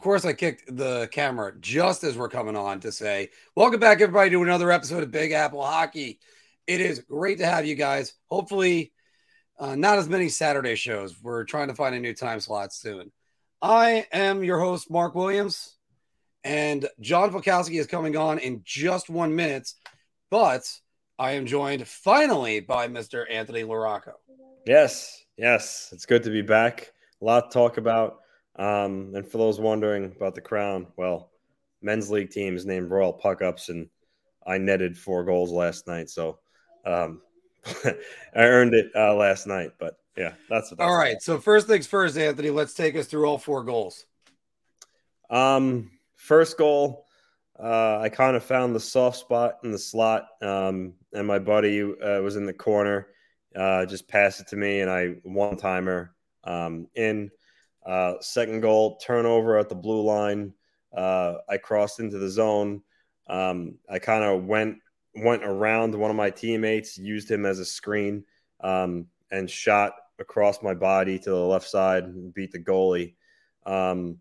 Of course, I kicked the camera just as we're coming on to say, Welcome back, everybody, to another episode of Big Apple Hockey. It is great to have you guys. Hopefully, uh, not as many Saturday shows. We're trying to find a new time slot soon. I am your host, Mark Williams, and John Volkowski is coming on in just one minute, but I am joined finally by Mr. Anthony Larocco. Yes, yes, it's good to be back. A lot to talk about. Um, and for those wondering about the crown, well, men's league teams named Royal Puck Ups, and I netted four goals last night. So um, I earned it uh, last night. But yeah, that's, all right. About. So first things first, Anthony, let's take us through all four goals. Um, first goal, uh, I kind of found the soft spot in the slot, um, and my buddy uh, was in the corner. Uh, just passed it to me, and I one timer um, in. Uh, second goal, turnover at the blue line. Uh, I crossed into the zone. Um, I kind of went went around one of my teammates, used him as a screen, um, and shot across my body to the left side and beat the goalie. Um,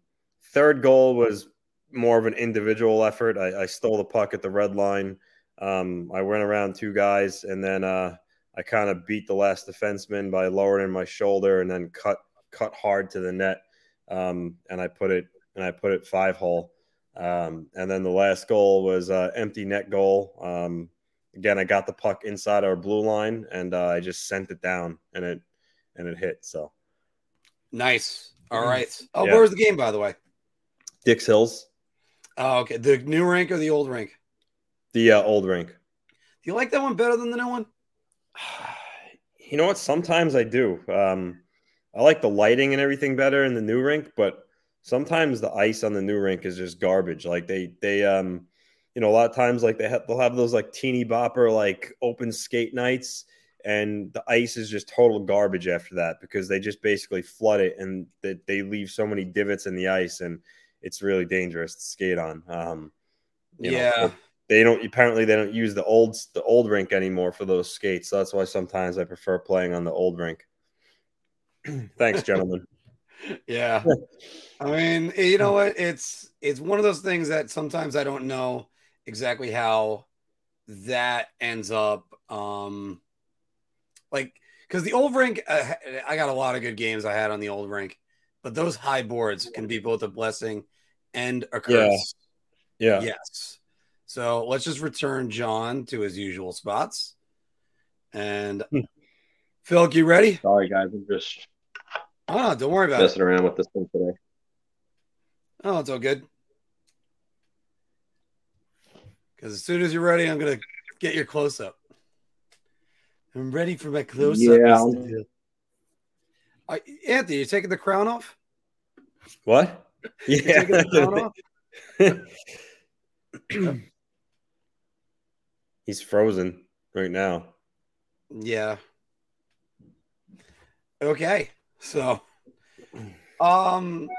third goal was more of an individual effort. I, I stole the puck at the red line. Um, I went around two guys, and then uh, I kind of beat the last defenseman by lowering my shoulder and then cut cut hard to the net. Um, and I put it and I put it five hole. Um, and then the last goal was uh, empty net goal. Um, again, I got the puck inside our blue line, and uh, I just sent it down, and it and it hit. So nice. All right. Oh, yeah. where was the game, by the way? Dix Hills. Oh, okay. The new rink or the old rink? The uh, old rink. Do you like that one better than the new one? You know what? Sometimes I do. Um, I like the lighting and everything better in the new rink, but sometimes the ice on the new rink is just garbage. Like they they um you know a lot of times like they have they'll have those like teeny bopper like open skate nights and the ice is just total garbage after that because they just basically flood it and that they leave so many divots in the ice and it's really dangerous to skate on. Um, yeah. Know, they don't apparently they don't use the old the old rink anymore for those skates. So that's why sometimes I prefer playing on the old rink. Thanks, gentlemen. yeah. I mean, you know what? It's it's one of those things that sometimes I don't know exactly how that ends up um like because the old rink uh, I got a lot of good games I had on the old rink but those high boards can be both a blessing and a curse. Yeah. yeah. Yes. So let's just return John to his usual spots. And hmm. Phil, you ready? Sorry, guys. I'm just Oh, don't worry about messing it. around with this thing today. Oh, it's all good. Because as soon as you're ready, I'm gonna get your close up. I'm ready for my close up. Yeah. I, Anthony, you taking the crown off? What? Yeah. He's frozen right now. Yeah. Okay. So, um,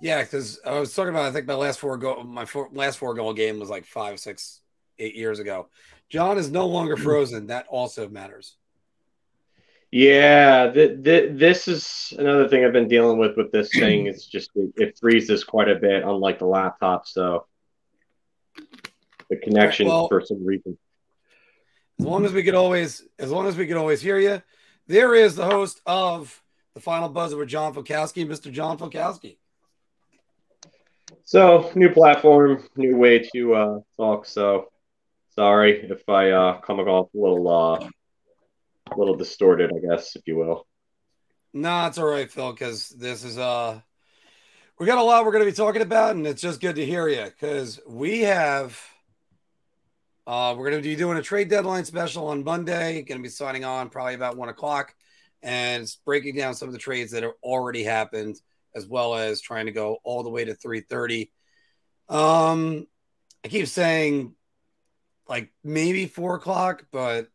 yeah, because I was talking about, I think my last four goal, my four, last four goal game was like five, six, eight years ago. John is no longer frozen. That also matters. Yeah, th- th- this is another thing I've been dealing with with this thing. It's just it, it freezes quite a bit, unlike the laptop. So the connection well, for some reason. As long as we could always, as long as we could always hear you, there is the host of the final buzzer with John Fokowski, Mr. John Fokowski. So new platform, new way to uh, talk. So sorry if I uh, come off a little uh, a little distorted, I guess, if you will. No, it's all right, Phil, because this is uh we got a lot we're gonna be talking about, and it's just good to hear you because we have uh we're gonna be doing a trade deadline special on Monday, gonna be signing on probably about one o'clock, and breaking down some of the trades that have already happened, as well as trying to go all the way to 330. Um I keep saying like maybe four o'clock, but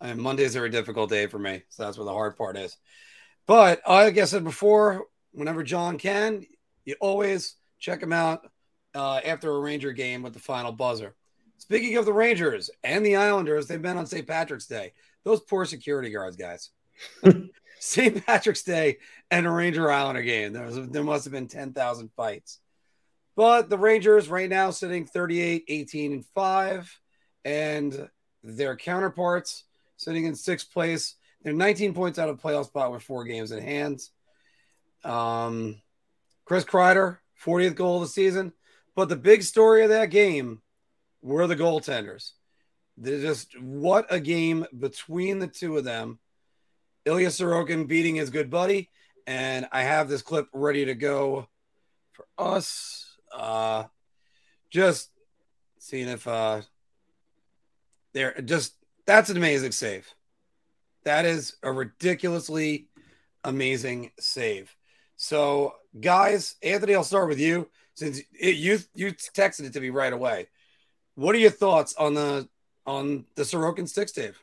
I mean, Mondays are a difficult day for me, so that's where the hard part is. But like I said before, whenever John can, you always check him out uh, after a Ranger game with the final buzzer. Speaking of the Rangers and the Islanders, they've been on St. Patrick's Day. Those poor security guards, guys. St. Patrick's Day and a Ranger Islander game. There was there must have been ten thousand fights. But the Rangers right now sitting 38, 18, and 5, and their counterparts sitting in sixth place. They're 19 points out of playoff spot with four games in hand. Um, Chris Kreider, 40th goal of the season. But the big story of that game were the goaltenders. They're just what a game between the two of them. Ilya Sorokin beating his good buddy. And I have this clip ready to go for us. Uh, just seeing if uh, they're just that's an amazing save. That is a ridiculously amazing save. So, guys, Anthony, I'll start with you since it, you you texted it to me right away. What are your thoughts on the on the Sorokin stick save?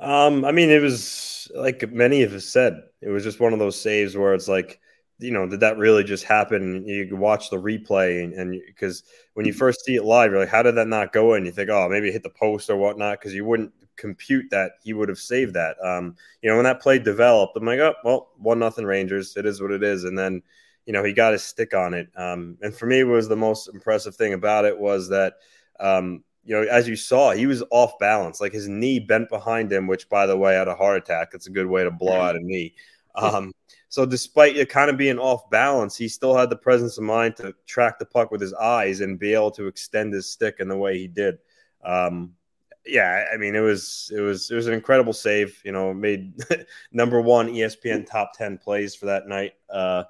Um, I mean, it was like many of us said, it was just one of those saves where it's like, you know, did that really just happen? You watch the replay, and because when you first see it live, you're like, how did that not go in? You think, oh, maybe it hit the post or whatnot, because you wouldn't compute that he would have saved that. Um, you know, when that play developed, I'm like, oh, well, one nothing Rangers. It is what it is. And then, you know, he got his stick on it. Um, and for me, was the most impressive thing about it was that, um, you know, as you saw, he was off balance. Like his knee bent behind him, which, by the way, had a heart attack. It's a good way to blow out a knee. Um, so, despite it kind of being off balance, he still had the presence of mind to track the puck with his eyes and be able to extend his stick in the way he did. Um, yeah, I mean, it was it was it was an incredible save. You know, made number one ESPN top ten plays for that night. Uh,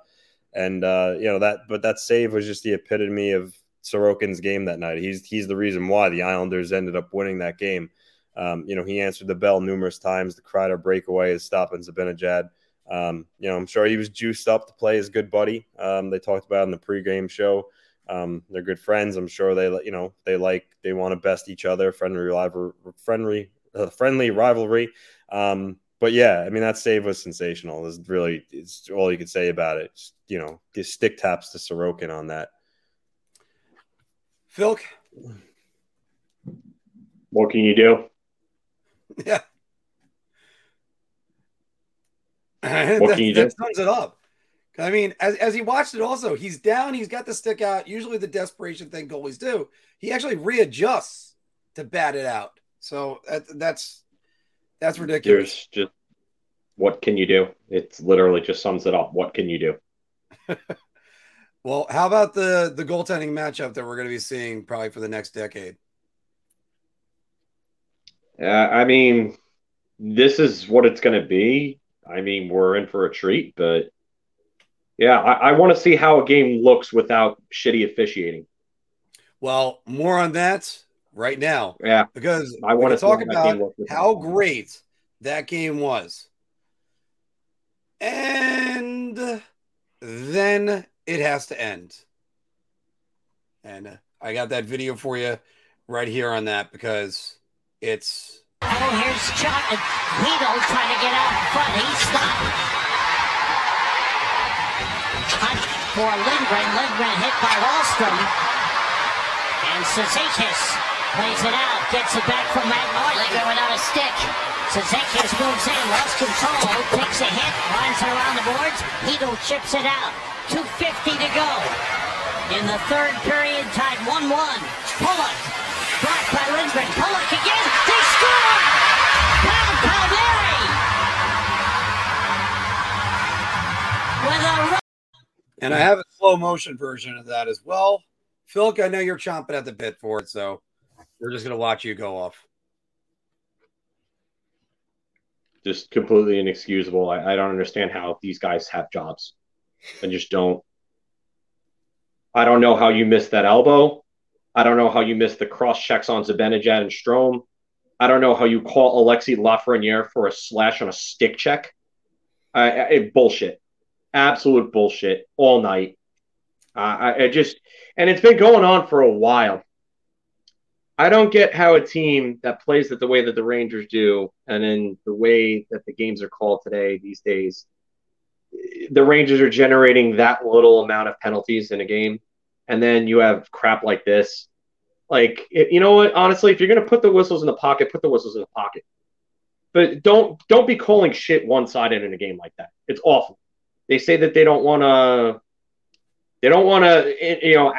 and uh, you know that, but that save was just the epitome of Sorokin's game that night. He's he's the reason why the Islanders ended up winning that game. Um, you know, he answered the bell numerous times. The Kreider breakaway is stopping Zibanejad. Um, you know, I'm sure he was juiced up to play his good buddy. Um, they talked about in the pregame show. Um, they're good friends. I'm sure they, you know, they like they want to best each other, friendly rivalry, friendly, uh, friendly rivalry. Um, but yeah, I mean that save was sensational. Is really it's all you could say about it. Just, you know, the stick taps to Sorokin on that. Phil, what can you do? Yeah. what that, can you do? That sums it up. I mean, as, as he watched it, also he's down. He's got the stick out. Usually, the desperation thing goalies do. He actually readjusts to bat it out. So that, that's that's ridiculous. There's just what can you do? It's literally just sums it up. What can you do? well, how about the the goaltending matchup that we're going to be seeing probably for the next decade? Uh, I mean, this is what it's going to be. I mean, we're in for a treat, but yeah, I, I want to see how a game looks without shitty officiating. Well, more on that right now. Yeah, because I want to talk about how great that game was, and then it has to end. And uh, I got that video for you right here on that because it's. Oh, here's John. Vito trying to get out in front. He's stopped for Lindgren. Lindgren hit by Wahlstrom. And Cizikas plays it out, gets it back from Matt Martin. Lindgren without a stick. Cizikas moves in, lost control, takes a hit, runs it around the boards. Hito chips it out. 2.50 to go. In the third period, tied 1-1. Pulock, blocked by Lindgren. Pulock again, they score! Pound Palmieri! With a and I have a slow motion version of that as well. Phil, I know you're chomping at the bit for it, so we're just to watch you go off. Just completely inexcusable. I, I don't understand how these guys have jobs. I just don't. I don't know how you missed that elbow. I don't know how you missed the cross checks on Zibanejad and Strome. I don't know how you call Alexi Lafreniere for a slash on a stick check. I, I, bullshit absolute bullshit all night. Uh, I, I just, and it's been going on for a while. I don't get how a team that plays it the way that the Rangers do, and in the way that the games are called today these days, the Rangers are generating that little amount of penalties in a game, and then you have crap like this. Like, you know what? Honestly, if you're gonna put the whistles in the pocket, put the whistles in the pocket. But don't don't be calling shit one sided in a game like that. It's awful they say that they don't want to they don't want to you know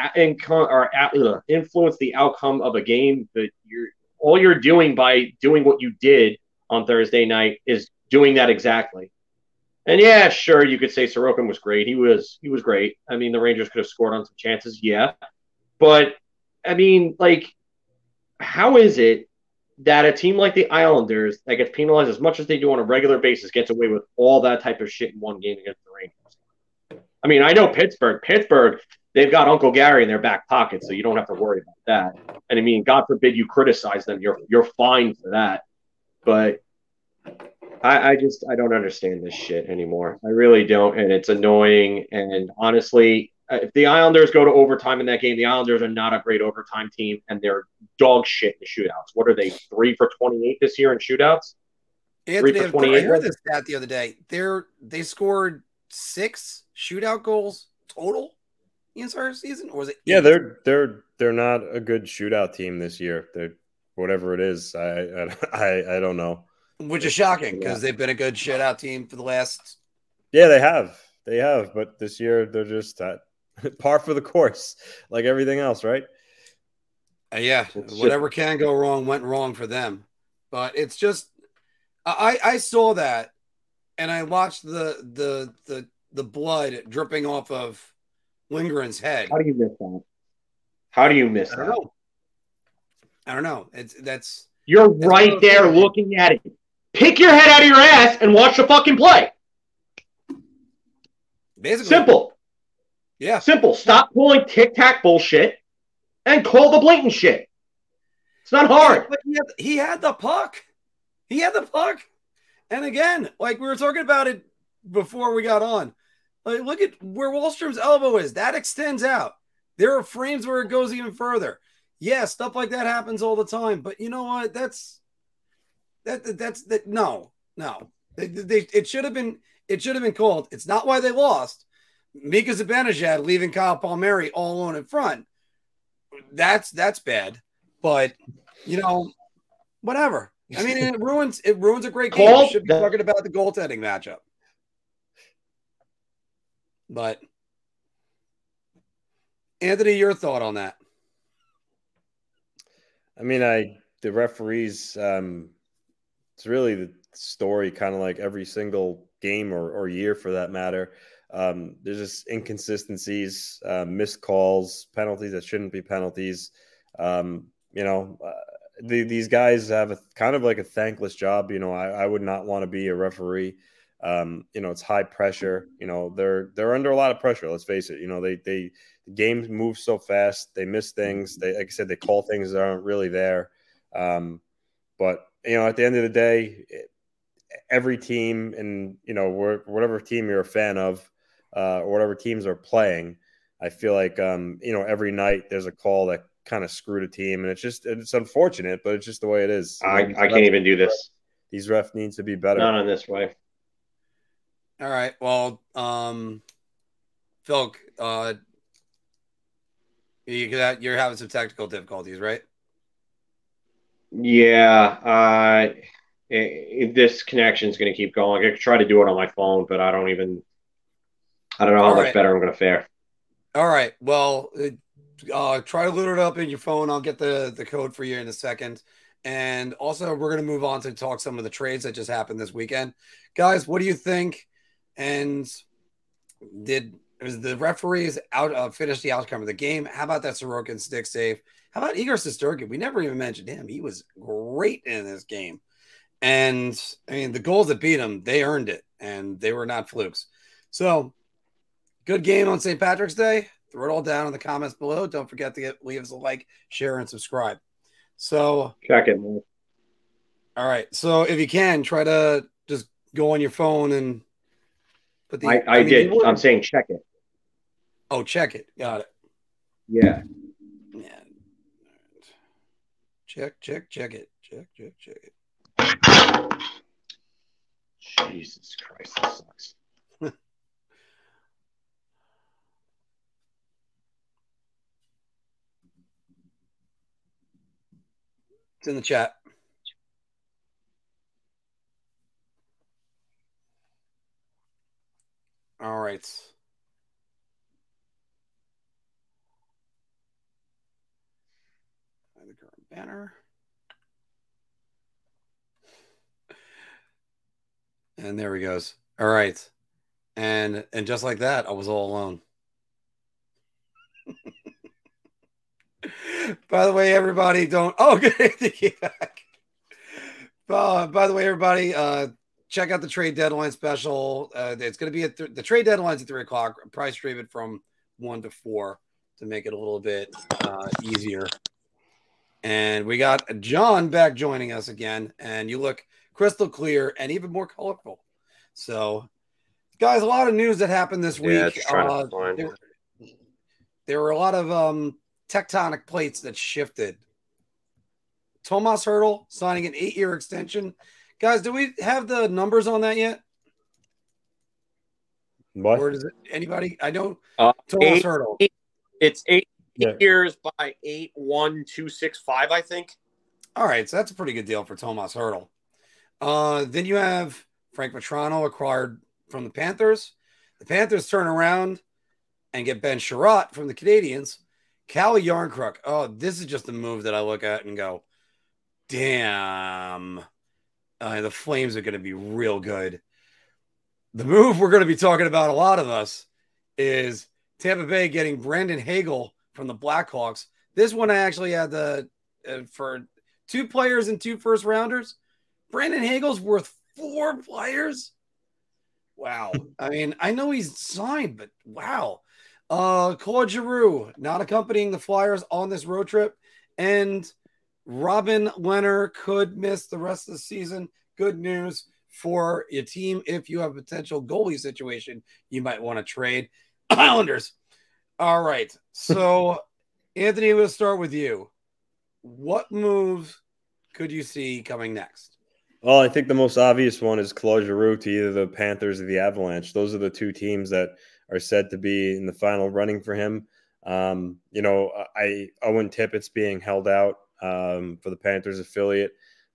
or influence the outcome of a game. But you're all you're doing by doing what you did on Thursday night is doing that exactly. And yeah, sure, you could say Sorokin was great. He was he was great. I mean, the Rangers could have scored on some chances, yeah. But I mean, like, how is it that a team like the Islanders that gets penalized as much as they do on a regular basis gets away with all that type of shit in one game against? I mean, I know Pittsburgh. Pittsburgh, they've got Uncle Gary in their back pocket, so you don't have to worry about that. And I mean, God forbid you criticize them, you're you're fine for that. But I, I just I don't understand this shit anymore. I really don't, and it's annoying. And honestly, if the Islanders go to overtime in that game, the Islanders are not a great overtime team, and they're dog shit in the shootouts. What are they? Three for twenty-eight this year in shootouts. Anthony, three for 28 I heard this stat the other day. They're they scored six shootout goals total the entire season, or was it? Yeah, they they're they're they're not a good shootout team this year. They're whatever it is. I I I don't know which is shocking because they've been a good shutout team for the last. Yeah, they have, they have, but this year they're just at par for the course, like everything else, right? Uh, yeah, it's whatever just... can go wrong went wrong for them, but it's just I I saw that, and I watched the the the the blood dripping off of Lindgren's head. How do you miss that? How do you miss I don't that? Know. I don't know. It's that's you're that's right there looking at it pick your head out of your ass and watch the fucking play. Basically. Simple. Yeah. Simple. Stop pulling tic tac bullshit and call the blatant shit. It's not hard. But he had, he had the puck. He had the puck. And again, like we were talking about it before we got on. Like, look at where Wahlstrom's elbow is. That extends out. There are frames where it goes even further. Yeah, stuff like that happens all the time. But you know what? That's that, that that's that. No, no. They, they, it should have been. It should have been called. It's not why they lost. Mika Zibanejad leaving Kyle Palmieri all alone in front. That's that's bad. But you know, whatever. I mean, it ruins it ruins a great game. We should be talking about the goaltending matchup. But Anthony, your thought on that? I mean, I the referees um, it's really the story, kind of like every single game or, or year for that matter. Um, there's just inconsistencies, uh, missed calls, penalties that shouldn't be penalties. Um, you know, uh, the, these guys have a kind of like a thankless job. You know, I, I would not want to be a referee. Um, you know, it's high pressure. You know, they're they're under a lot of pressure. Let's face it. You know, they they the game moves so fast. They miss things. They like I said, they call things that aren't really there. Um, but you know, at the end of the day, every team and you know whatever team you're a fan of, uh, or whatever teams are playing, I feel like um, you know every night there's a call that kind of screwed a team, and it's just it's unfortunate, but it's just the way it is. I, I can't even do this. These refs need to be better. Not on this way. All right. Well, um, Phil, uh, you, you're having some technical difficulties, right? Yeah, uh, if this connection is going to keep going, I could try to do it on my phone, but I don't even. I don't know how All much right. better I'm going to fare. All right. Well, uh, try to load it up in your phone. I'll get the the code for you in a second. And also, we're going to move on to talk some of the trades that just happened this weekend, guys. What do you think? And did was the referees out uh, finish the outcome of the game? How about that Sorokin stick save? How about Igor Shesterkin? We never even mentioned him. He was great in this game. And I mean, the goals that beat him, they earned it, and they were not flukes. So, good game on St. Patrick's Day. Throw it all down in the comments below. Don't forget to get, leave us a like, share, and subscribe. So, check it. Man. All right. So, if you can, try to just go on your phone and put the. I, I, I mean, did. I'm saying check it. Oh, check it. Got it. Yeah. Check, check, check it. Check, check, check it. Jesus Christ, this sucks. it's in the chat. All right. The current banner. And there he goes. All right. And and just like that, I was all alone. by the way, everybody, don't. Oh, good. yeah. uh, by the way, everybody, uh, check out the trade deadline special. Uh, it's going to be at th- the trade deadline's at three o'clock. Price stream it from one to four to make it a little bit uh, easier. And we got John back joining us again, and you look crystal clear and even more colorful. So, guys, a lot of news that happened this Yeah, week. Uh, there, there were a lot of um, tectonic plates that shifted. Tomas Hertl signing an eight-year extension. Guys, do we have the numbers on that yet? What? Or does it anybody? I know Uh, Tomas eight- Hertl. It's eight Yeah. years by eight one two six five, I think. All right, so that's a pretty good deal for Tomas Hertl. Uh, then you have Frank Vatrano acquired from the Panthers. The Panthers turn around and get Ben Chiarot from the Canadiens. Calle Jarnkrok. Oh, this is just a move that I look at and go, damn. Uh, the Flames are going to be real good. The move we're going to be talking about, a lot of us, is Tampa Bay getting Brandon Hagel from the Blackhawks. This one I actually had the uh, for two players and two first rounders. Brandon Hagel's worth four players. Wow. I mean, I know he's signed, but wow. Uh Claude Giroux not accompanying the Flyers on this road trip. And Robin Lehner could miss the rest of the season. Good news for your team if you have a potential goalie situation you might want to trade. Islanders. All right. So, Anthony, we'll start with you. What moves could you see coming next? Well, I think the most obvious one is Claude Giroux to either the Panthers or the Avalanche. Those are the two teams that are said to be in the final running for him. Um, you know, I Owen Tippett's being held out um, for the Panthers affiliate,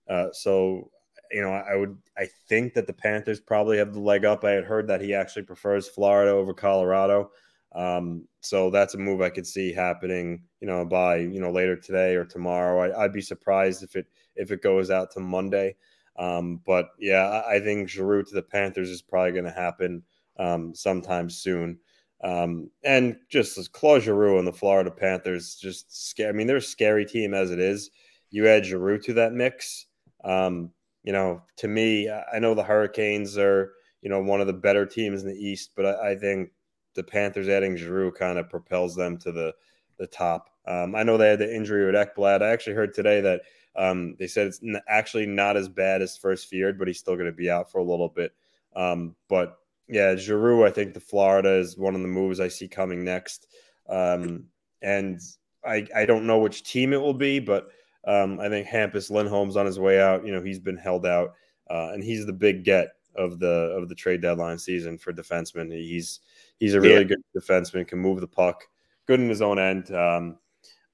uh, so you know I would I think that the Panthers probably have the leg up. I had heard that he actually prefers Florida over Colorado, um, so that's a move I could see happening. You know, by you know later today or tomorrow. I, I'd be surprised if it if it goes out to Monday. Um, but yeah, I, I think Giroux to the Panthers is probably going to happen um, sometime soon. Um, and just as Claude Giroux and the Florida Panthers, just scare. I mean, they're a scary team as it is. You add Giroux to that mix. Um, you know, to me, I know the Hurricanes are you know one of the better teams in the East, but I, I think the Panthers adding Giroux kind of propels them to the the top. Um, I know they had the injury with Ekblad. I actually heard today that um, they said it's actually not as bad as first feared, but he's still going to be out for a little bit. Um, but yeah, Giroux, I think the Florida is one of the moves I see coming next. Um, and I, I don't know which team it will be, but um, I think Hampus Lindholm's on his way out. You know, he's been held out, uh, and he's the big get of the of the trade deadline season for defensemen. He's he's a really Yeah. good defenseman, can move the puck, good in his own end. Um,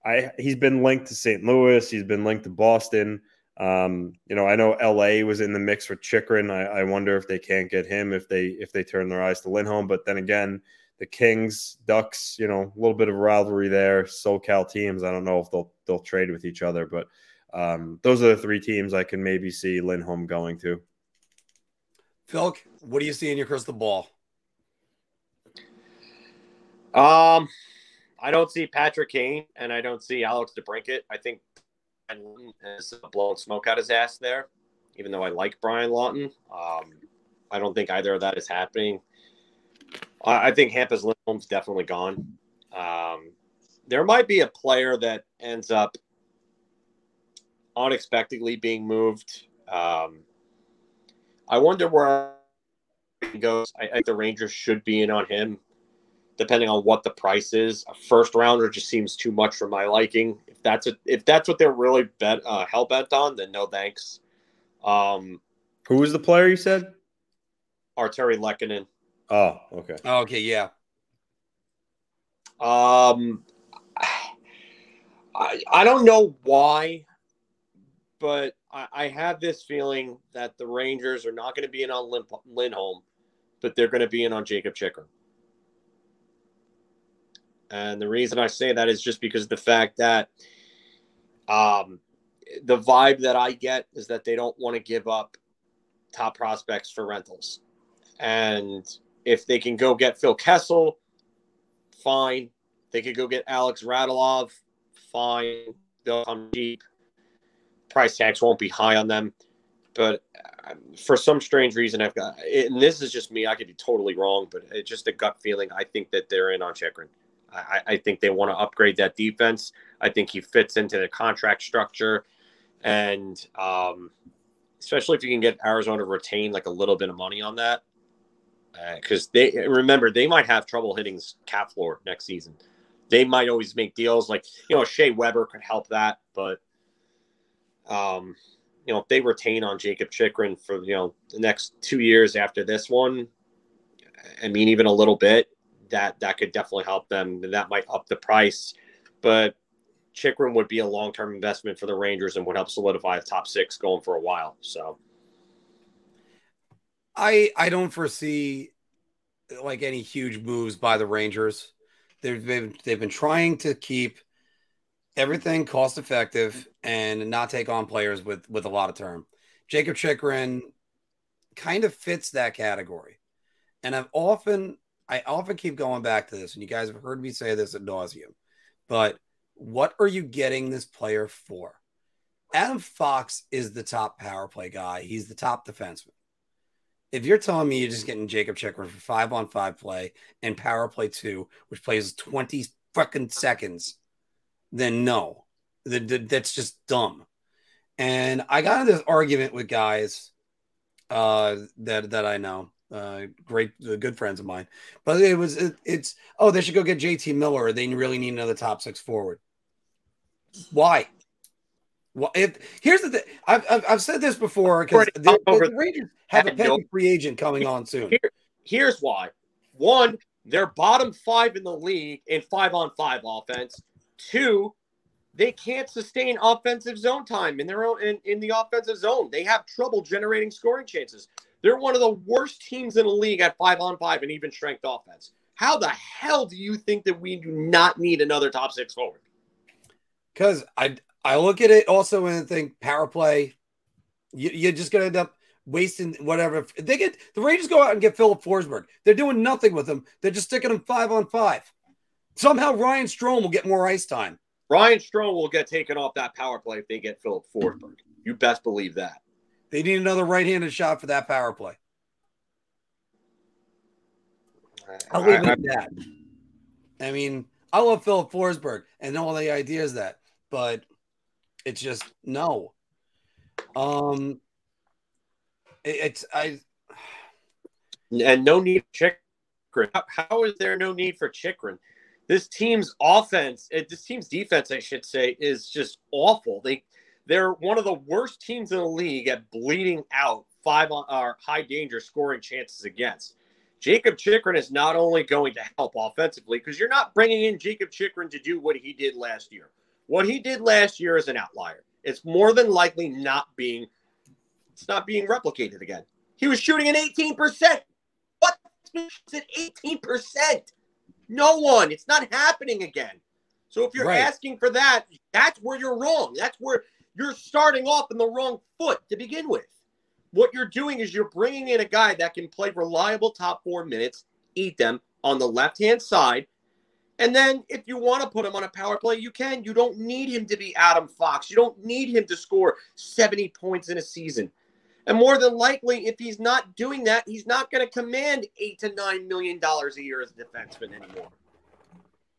I he's been linked to St. Louis. He's been linked to Boston. Um, you know, I know LA was in the mix for Chychrun. I, I wonder if they can't get him if they if they turn their eyes to Lindholm. But then again, the Kings, Ducks, you know, a little bit of rivalry there. SoCal teams. I don't know if they'll they'll trade with each other, but um, those are the three teams I can maybe see Lindholm going to. Phil, what do you see in your crystal ball? Um, I don't see Patrick Kane and I don't see Alex DeBrincat. I think Brian Lawton is blowing smoke out his ass there, even though I like Brian Lawton. Um, I don't think either of that is happening. I, I think Hampus Lindholm's definitely gone. Um, there might be a player that ends up unexpectedly being moved. Um, I wonder where he goes. I, I think the Rangers should be in on him depending on what the price is. A first rounder just seems too much for my liking. If that's a, if that's what they're really bet uh, hell bent on, then no thanks. Um, Who was the player you said? Artturi Lehkonen. Oh, okay. Oh, okay, yeah. Um, I I don't know why, but I, I have this feeling that the Rangers are not going to be in on Lim- Lindholm, but they're going to be in on Jacob Chicker. And the reason I say that is just because of the fact that Um, the vibe that I get is that they don't want to give up top prospects for rentals. And if they can go get Phil Kessel, fine. They could go get Alex Radulov, fine. They'll come cheap. Price tags won't be high on them. But um, for some strange reason, I've got, and this is just me, I could be totally wrong, but it's just a gut feeling. I think that they're in on Chychrun. I, I think they want to upgrade that defense. I think he fits into the contract structure. And um, especially if you can get Arizona to retain like a little bit of money on that, because uh, they remember they might have trouble hitting cap floor next season. They might always make deals like you know Shea Weber could help that, but um, you know if they retain on Jacob Chychrun for you know the next two years after this one, I mean even a little bit that that could definitely help them. And that might up the price, but Chychrun would be a long term investment for the Rangers and would help solidify the top six going for a while. So I I don't foresee like any huge moves by the Rangers. They've been they've been trying to keep everything cost effective and not take on players with with a lot of term. Jacob Chychrun kind of fits that category. And I've often I often keep going back to this, and you guys have heard me say this at nauseum. But what are you getting this player for? Adam Fox is the top power play guy. He's the top defenseman. If you're telling me you're just getting Jakob Chychrun for five on five play and power play two, which plays 20 fucking seconds, then no, that's just dumb. And I got into this argument with guys uh, that that I know, uh, great, uh, good friends of mine. But it was it, it's oh they should go get JT Miller. They really need another top six forward. Why? Well, if here's the thing, I've, I've, I've said this before because the, the, Rangers have a petty free agent coming on soon. Here, here's why: one, they're bottom five in the league in five on five offense. Two, they can't sustain offensive zone time in their own in, in the offensive zone. They have trouble generating scoring chances. They're one of the worst teams in the league at five on five and even strength offense. How the hell do you think that we do not need another top six forward? Because I I look at it also and think power play, you, you're just gonna end up wasting whatever. They get the Rangers go out and get Filip Forsberg. They're doing nothing with him. They're just sticking him five on five. Somehow Ryan Strome will get more ice time. Ryan Strome will get taken off that power play if they get Filip Forsberg. You best believe that. They need another right-handed shot for that power play. I'll leave it at that. I mean, I love Filip Forsberg and all the ideas that, but it's just no. Um, it, it's I. And no need for Chychrun. How, how is there no need for Chychrun? This team's offense, eh, this team's defense, I should say, is just awful. They they're one of the worst teams in the league at bleeding out five on our high danger scoring chances against. Jacob Chychrun is not only going to help offensively because you're not bringing in Jacob Chychrun to do what he did last year. What he did last year is an outlier. It's more than likely not being it's not being replicated again. He was shooting an 18%. What at 18%? No one. It's not happening again. So if you're right. asking for that, that's where you're wrong. That's where you're starting off in the wrong foot to begin with. What you're doing is you're bringing in a guy that can play reliable top four minutes, eat them on the left hand side. And then if you want to put him on a power play, you can. You don't need him to be Adam Fox. You don't need him to score 70 points in a season. And more than likely, if he's not doing that, he's not going to command eight to nine million dollars a year as a defenseman anymore.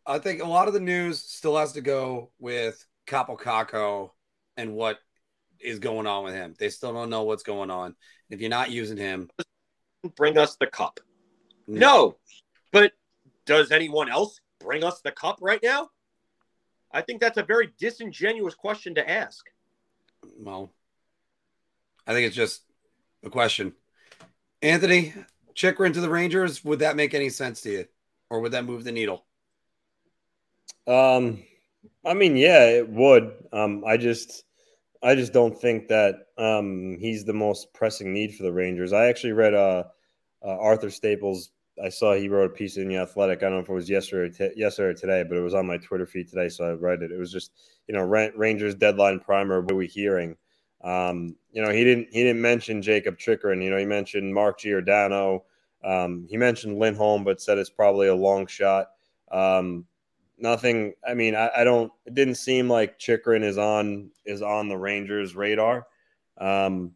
I think a lot of the news still has to go with Kaapo Kakko and what is going on with him. They still don't know what's going on. If you're not using him, bring us the cup. No. no. But does anyone else bring us the cup right now? I think that's a very disingenuous question to ask. Well, I think it's just a question. Anthony, Chychrun to the Rangers, would that make any sense to you? Or would that move the needle? Um, I mean, yeah, it would. Um, I just I just don't think that um, he's the most pressing need for the Rangers. I actually read uh, uh, Arthur Staple's I saw he wrote a piece in the Athletic. I don't know if it was yesterday, or t- yesterday or today, but it was on my Twitter feed today, so I read it. It was just you know Rangers deadline primer. What are we hearing? Um, you know, he didn't he didn't mention Jakob Chychrun. You know, he mentioned Mark Giordano. Um, he mentioned Lindholm, but said it's probably a long shot. Um, nothing. I mean, I, I, don't. It didn't seem like Chychrun is on is on the Rangers' radar. Um,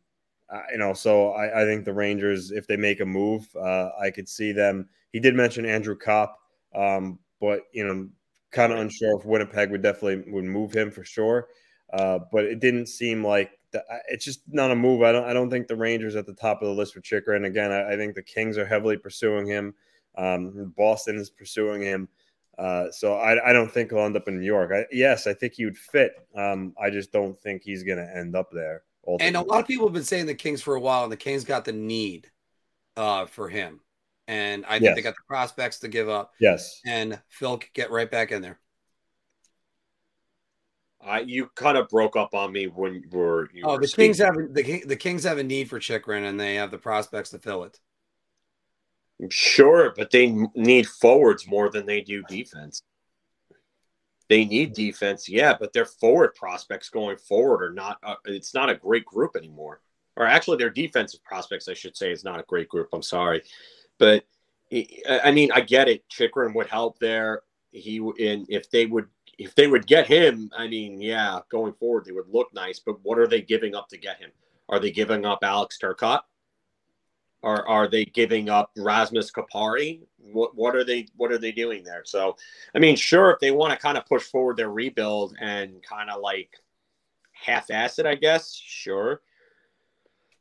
uh, you know, so I, I, think the Rangers, if they make a move, uh, I could see them. He did mention Andrew Copp, um, but you know, kind of unsure if Winnipeg would definitely would move him for sure. Uh, but it didn't seem like the, it's just not a move. I don't. I don't think the Rangers at the top of the list for Chychrun. Again, I, I think the Kings are heavily pursuing him. Um, Boston is pursuing him. Uh, so I, I, don't think he'll end up in New York. I, yes, I think he would fit. Um, I just don't think he's going to end up there. Ultimately. And a lot of people have been saying the Kings for a while, and the Kings got the need uh, for him. And I think yes. they got the prospects to give up. Yes. And Phil could get right back in there. I you kind of broke up on me when you were. You oh, were the speaking. Kings have the the Kings have a need for Chychrun, and they have the prospects to fill it. Sure, but they need forwards more than they do defense. They need defense, yeah, but their forward prospects going forward are not. Uh, it's not a great group anymore. Or actually, their defensive prospects, I should say, is not a great group. I'm sorry, but I mean, I get it. Chychrun would help there. He and if they would if they would get him, I mean, yeah, going forward they would look nice. But what are they giving up to get him? Are they giving up Alex Turcotte? Are are they giving up Rasmus Kupari? What what are they what are they doing there? So, I mean, sure, if they want to kind of push forward their rebuild and kind of like half-ass it, I guess, sure.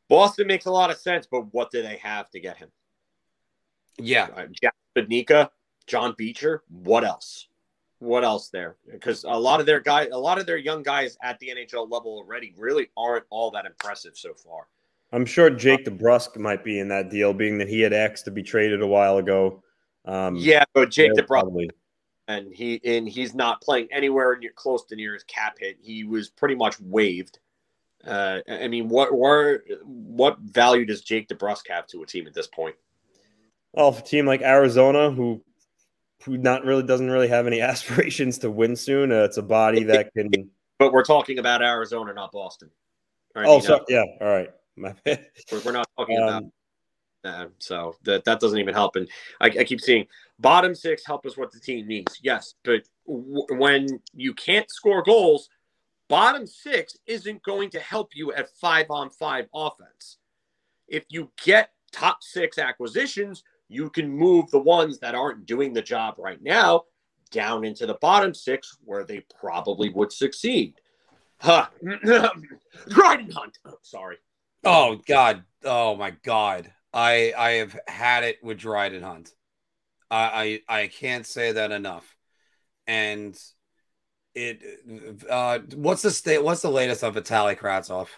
Boston makes a lot of sense, but what do they have to get him? Yeah, uh, Jack Studnicka, John Beecher. What else? What else there? Because a lot of their guys, a lot of their young guys at the NHL level already really aren't all that impressive so far. I'm sure Jake DeBrusk might be in that deal, being that he had asked to be traded a while ago. Um, yeah, but Jake DeBrusk, probably. and he and he's not playing anywhere near close to near his cap hit. He was pretty much waived. Uh, I mean, what what what value does Jake DeBrusk have to a team at this point? Well, for a team like Arizona, who who not really doesn't really have any aspirations to win soon, uh, it's a body that can. But we're talking about Arizona, not Boston. Right, oh, so, yeah, all right. My bad. We're not talking um, about uh, so that that doesn't even help. And I, I, keep seeing bottom six help us what the team needs. Yes, but w- when you can't score goals, bottom six isn't going to help you at five on five offense. If you get top six acquisitions, you can move the ones that aren't doing the job right now down into the bottom six where they probably would succeed. Huh. Dryden Hunt. Oh, sorry. Oh God! Oh my God! I I have had it with Dryden Hunt. I I, I can't say that enough. And it uh what's the state? What's the latest on Vitaly Kravtsov?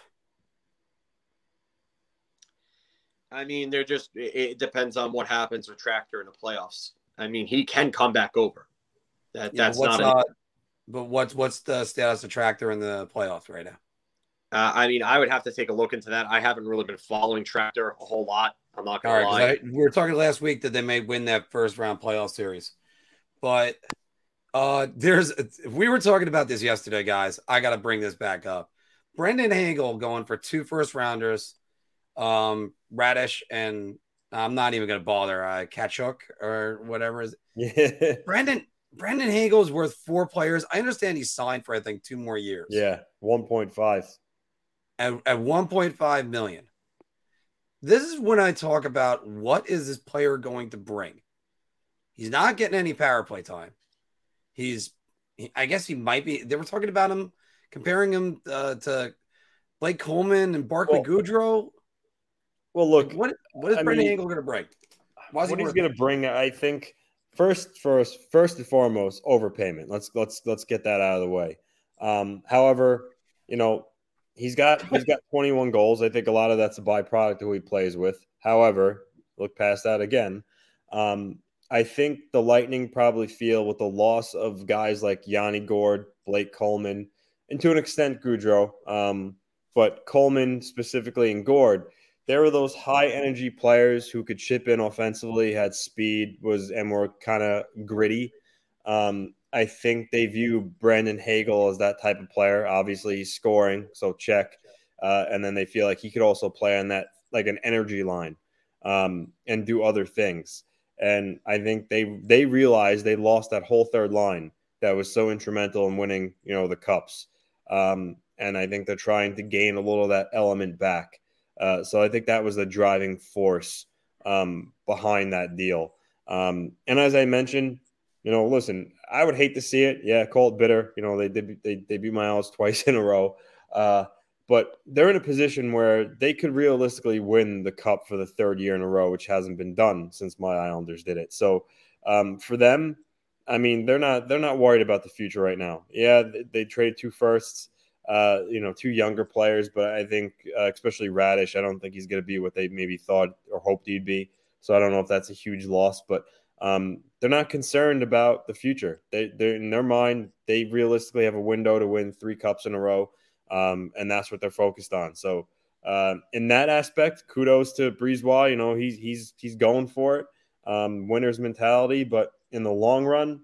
I mean, they're just. It depends on what happens with Tractor in the playoffs. I mean, he can come back over. That that's yeah, not. Uh, but what's what's the status of Tractor in the playoffs right now? Uh, I mean, I would have to take a look into that. I haven't really been following Tractor a whole lot. I'm not going to lie. I, we were talking last week that they may win that first round playoff series, but uh, there's we were talking about this yesterday, guys. I got to bring this back up. Brendan Hagel going for two first rounders, um, Raddysh, and I'm not even going to bother uh, Tkachuk or whatever is. Yeah. Brendan Brendan Hagel is worth four players. I understand he's signed for I think two more years. Yeah, one point five at, at 1.5 million. This is when I talk about what is this player going to bring. He's not getting any power play time. He's, I guess he might be. They were talking about him, comparing him uh, to Blake Coleman and Barclay well, Goodrow. Well, look, what what is I Brendan Hagel going to bring? Why what he's going to bring, I think, first, first, first and foremost, overpayment. Let's let's let's get that out of the way. Um, however, you know, He's got he's got 21 goals. I think a lot of that's a byproduct of who he plays with. However, look past that again. Um, I think the Lightning probably feel with the loss of guys like Yanni Gourde, Blake Coleman, and to an extent Goodrow, um, but Coleman specifically and Gourde, there were those high energy players who could chip in offensively, had speed, was and were kind of gritty. Um, I think they view Brandon Hagel as that type of player. Obviously, he's scoring, so check. Uh, and then they feel like he could also play on that like an energy line um, and do other things. And I think they they realized they lost that whole third line that was so instrumental in winning, you know, the cups. Um, and I think they're trying to gain a little of that element back. Uh, so I think that was the driving force um, behind that deal. Um, and as I mentioned, you know, listen, I would hate to see it. Yeah, call it bitter. You know, they did they, they beat my twice in a row. Uh, but they're in a position where they could realistically win the cup for the third year in a row, which hasn't been done since my Islanders did it. So um, for them, I mean, they're not they're not worried about the future right now. Yeah, they, they traded two firsts, uh, you know, two younger players, but I think uh, especially Raddysh, I don't think he's going to be what they maybe thought or hoped he'd be. So I don't know if that's a huge loss, but um, they're not concerned about the future. They, they're in their mind, they realistically have a window to win three cups in a row, um, and that's what they're focused on. So uh, in that aspect, kudos to Brisebois. You know, he's he's he's going for it, um, winner's mentality. But in the long run,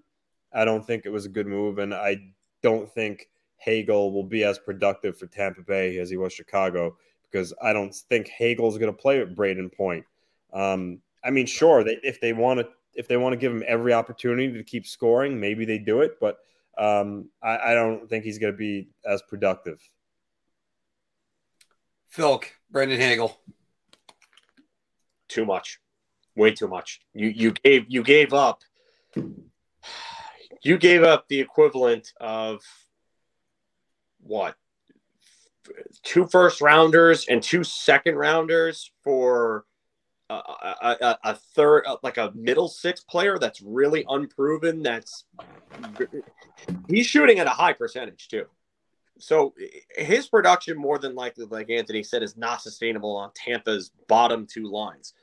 I don't think it was a good move, and I don't think Hagel will be as productive for Tampa Bay as he was Chicago because I don't think Hagel's going to play with Brayden Point. Um, I mean, sure, they, if they want to if they want to give him every opportunity to keep scoring, maybe they do it. But um, I, I, don't think he's going to be as productive. Philk, Brandon Hagel. Too much, way too much. You you gave you gave up. You gave up the equivalent of what two first rounders and two second rounders for a, a, a, third, uh, like a middle six player that's really unproven. That's he's shooting at a high percentage too. So his production, more than likely, like Anthony said, is not sustainable on Tampa's bottom two lines.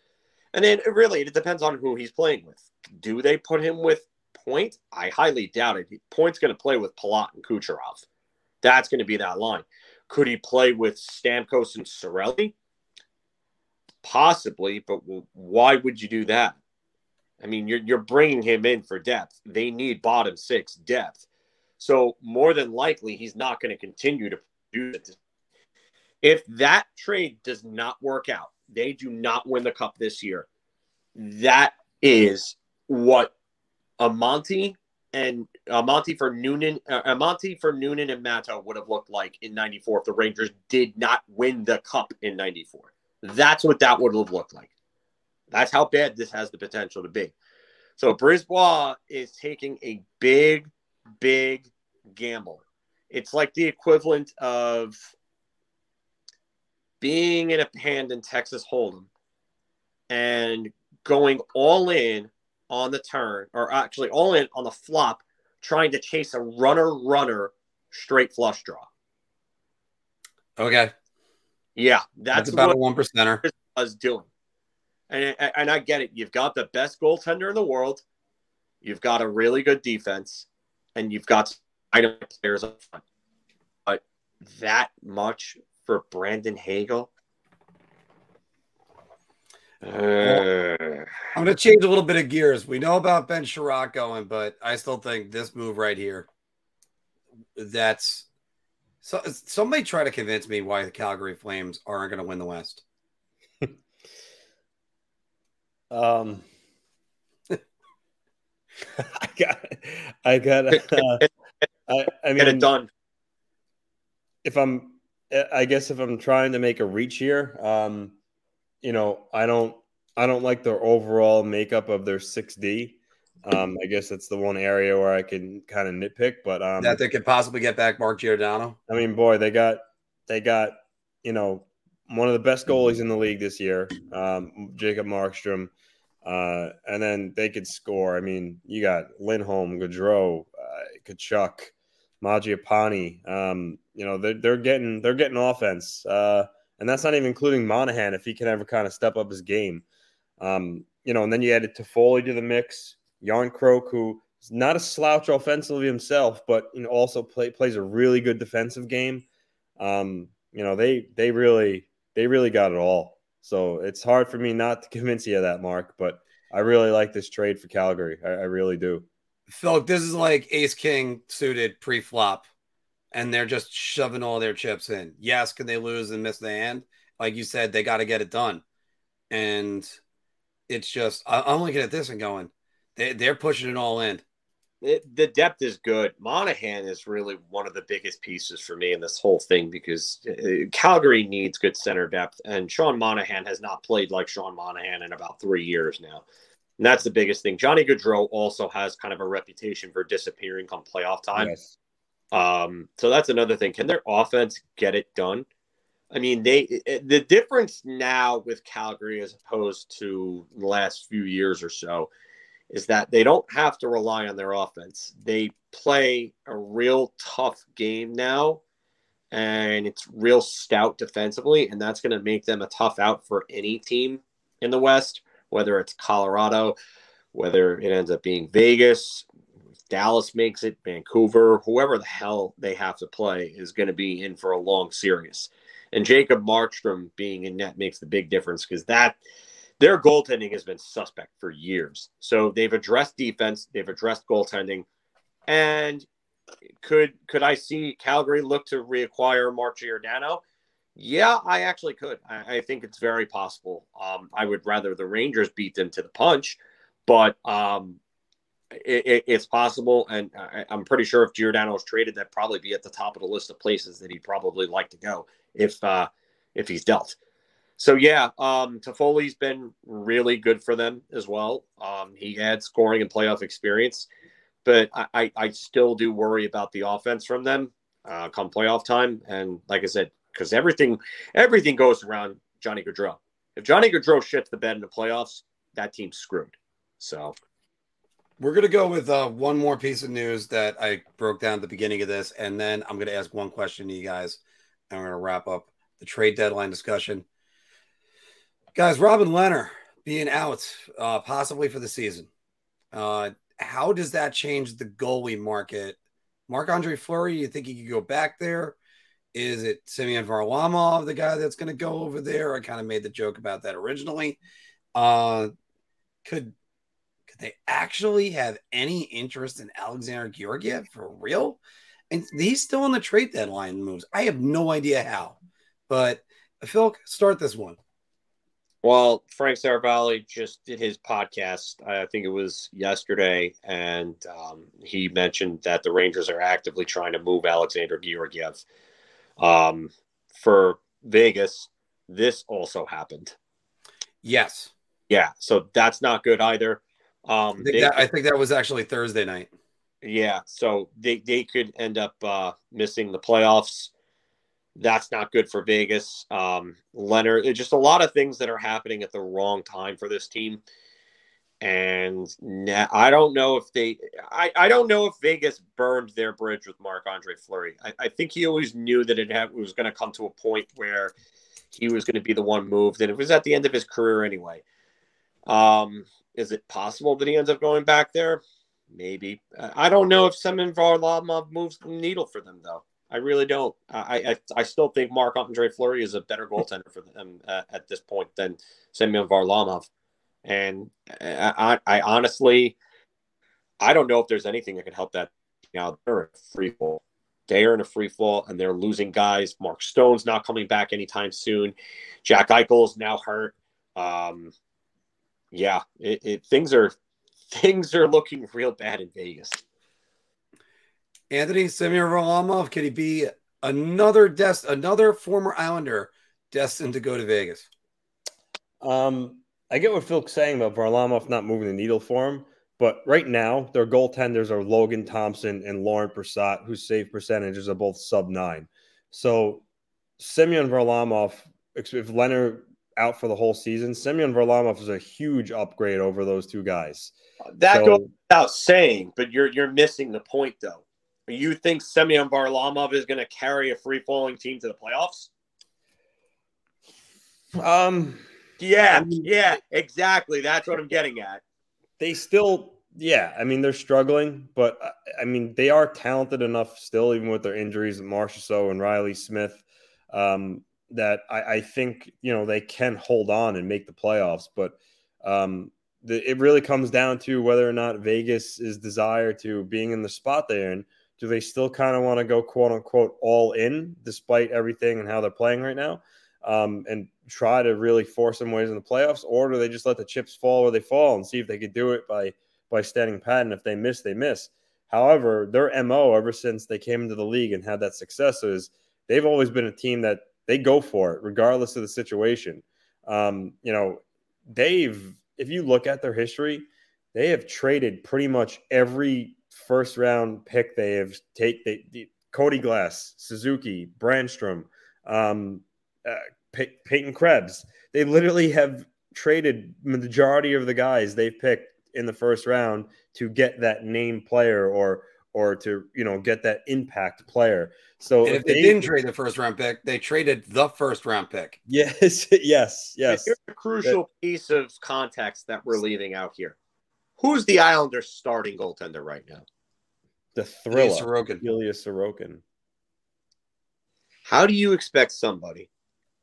And then really, it depends on who he's playing with. Do they put him with Point? I highly doubt it. Point's going to play with Palat and Kucherov. That's going to be that line. Could he play with Stamkos and Cirelli? Possibly, but why would you do that? I mean, you're you're bringing him in for depth. They need bottom six depth, so more than likely he's not going to continue to do it. If that trade does not work out, they do not win the cup this year. That is what Amonte and Amonte for Noonan, uh, Amonte for Noonan and Matteau would have looked like in '94 if the Rangers did not win the cup in '94. That's what that would have looked like. That's how bad this has the potential to be. So Brisebois is taking a big, big gamble. It's like the equivalent of being in a hand in Texas Hold'em and going all in on the turn, or actually all in on the flop, trying to chase a runner runner straight flush draw. Okay. Yeah, that's, that's about a one percenter. Was doing, and and I get it. You've got the best goaltender in the world. You've got a really good defense, and you've got item players up front. But that much for Brandon Hagel. Uh, I'm going to change a little bit of gears. We know about Ben Chiarot going, but I still think this move right here, that's so somebody try to convince me why the Calgary Flames aren't going to win the West. um, I got, I got, uh, I, I mean, get it done. If I'm, I guess if I'm trying to make a reach here, um, you know, I don't, I don't like their overall makeup of their six D. Um, I guess that's the one area where I can kind of nitpick, but um, that they could possibly get back Mark Giordano. I mean, boy, they got they got you know one of the best goalies in the league this year, um, Jacob Markstrom, uh, and then they could score. I mean, you got Lindholm, Gaudreau, uh, Tkachuk, Mangiapane. Um, you know, they're they're getting they're getting offense, uh, and that's not even including Monahan if he can ever kind of step up his game. Um, you know, and then you added Toffoli to the mix. Jarnkrok, who is not a slouch offensively himself, but you know also play, plays a really good defensive game. Um, you know they they really they really got it all. So it's hard for me not to convince you of that, Mark. But I really like this trade for Calgary. I, I really do. Phil, this is like Ace King suited pre flop, and they're just shoving all their chips in. Yes, can they lose and miss the hand? Like you said, they got to get it done. And it's just, I, I'm looking at this and going, they, they're pushing it all in. It, the depth is good. Monahan is really one of the biggest pieces for me in this whole thing because uh, Calgary needs good center depth, and Sean Monahan has not played like Sean Monahan in about three years now. And that's the biggest thing. Johnny Gaudreau also has kind of a reputation for disappearing come playoff time. Yes. Um, so that's another thing. Can their offense get it done? I mean, they the difference now with Calgary as opposed to the last few years or so is that they don't have to rely on their offense. They play a real tough game now, and it's real stout defensively, and that's going to make them a tough out for any team in the West, whether it's Colorado, whether it ends up being Vegas, Dallas makes it, Vancouver, whoever the hell they have to play is going to be in for a long series. And Jacob Markstrom being in net makes the big difference because that their goaltending has been suspect for years. So they've addressed defense, they've addressed goaltending, and could could I see Calgary look to reacquire Mark Giordano? Yeah, I actually could. I, I think it's very possible. Um, I would rather the Rangers beat them to the punch, but um, it, it, it's possible, and I, am pretty sure if Giordano is traded, that'd probably be at the top of the list of places that he'd probably like to go if uh, if he's dealt. So yeah, um, Toffoli's been really good for them as well. Um, he had scoring and playoff experience, but I, I, I still do worry about the offense from them uh, come playoff time. And like I said, because everything everything goes around Johnny Gaudreau. If Johnny Gaudreau shits the bed in the playoffs, that team's screwed. So we're gonna go with uh, one more piece of news that I broke down at the beginning of this, and then I'm gonna ask one question to you guys, and we're gonna wrap up the trade deadline discussion. Guys, Robin Lehner being out uh, possibly for the season. Uh, how does that change the goalie market? Marc Andre Fleury, you think he could go back there? Is it Semyon Varlamov, the guy that's going to go over there? I kind of made the joke about that originally. Uh, could could they actually have any interest in Alexander Georgiev for real? And he's still on the trade deadline moves. I have no idea how, but Phil, start this one. Well, Frank Seravalli just did his podcast. I think it was yesterday, and um, he mentioned that the Rangers are actively trying to move Alexander Georgiev um, for Vegas. This also happened. Yes. Yeah. So that's not good either. Um, I, think that, I think that was actually Thursday night. Yeah. So they, they could end up uh, missing the playoffs. That's not good for Vegas. Um, Lehner, just a lot of things that are happening at the wrong time for this team. And now, I don't know if they, I, I don't know if Vegas burned their bridge with Marc Andre Fleury. I, I think he always knew that it, had, it was going to come to a point where he was going to be the one moved, and it was at the end of his career anyway. Um, is it possible that he ends up going back there? Maybe. I don't know if Semyon Varlamov moves the needle for them, though. I really don't. I I, I still think Marc Andre Fleury is a better goaltender for them uh, at this point than Semyon Varlamov, and I, I, honestly I don't know if there's anything that can help that. Now they're in a free fall. They are in a free fall, and they're losing guys. Mark Stone's not coming back anytime soon. Jack Eichel's now hurt. Um, yeah, it, it, things are things are looking real bad in Vegas. Anthony Semyon Varlamov, could he be another dest another former Islander destined to go to Vegas? Um, I get what Phil's saying about Varlamov not moving the needle for him, but right now their goaltenders are Logan Thompson and Laurent Brossoit, whose save percentages are both sub nine. So Semyon Varlamov, if Lehner out for the whole season, Semyon Varlamov is a huge upgrade over those two guys. That so, goes without saying, but you're you're missing the point though. You think Semyon Varlamov is going to carry a free falling team to the playoffs? Um, yeah, I mean, yeah, exactly. That's what I'm getting at. They still, yeah, I mean, they're struggling, but uh, I mean, they are talented enough still, even with their injuries, Marchessault and Riley Smith. Um, that I, I, think you know they can hold on and make the playoffs, but um, the, it really comes down to whether or not Vegas is desire to being in the spot they're in. Do they still kind of want to go quote unquote all in despite everything and how they're playing right now, um, and try to really force some ways in the playoffs, or do they just let the chips fall where they fall and see if they could do it by by standing pat? And if they miss, they miss. However, their mo ever since they came into the league and had that success is they've always been a team that they go for it regardless of the situation. Um, you know, they've if you look at their history, they have traded pretty much every first round pick they have take they, the, Cody Glass, Suzuki, Brannstrom, um, uh, Pey- Peyton Krebs. They literally have traded majority of the guys they've picked in the first round to get that name player or or to you know get that impact player. So and if, they, they, didn't trade the first round pick, they traded the first round pick. Yes, yes, yes. Here's a crucial that, piece of context that we're leaving out here. Who's the Islanders' starting goaltender right now? The thriller, Sorokin. Ilya Sorokin. How do you expect somebody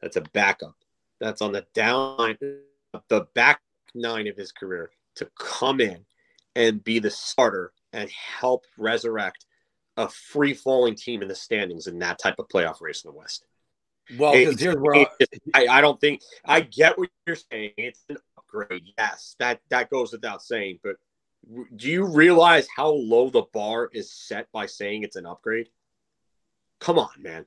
that's a backup, that's on the down line, the back nine of his career, to come in and be the starter and help resurrect a free falling team in the standings in that type of playoff race in the West. Well, because here's where I, I don't think I get what you're saying. It's an upgrade, yes, that that goes without saying. But do you realize how low the bar is set by saying it's an upgrade? Come on, man!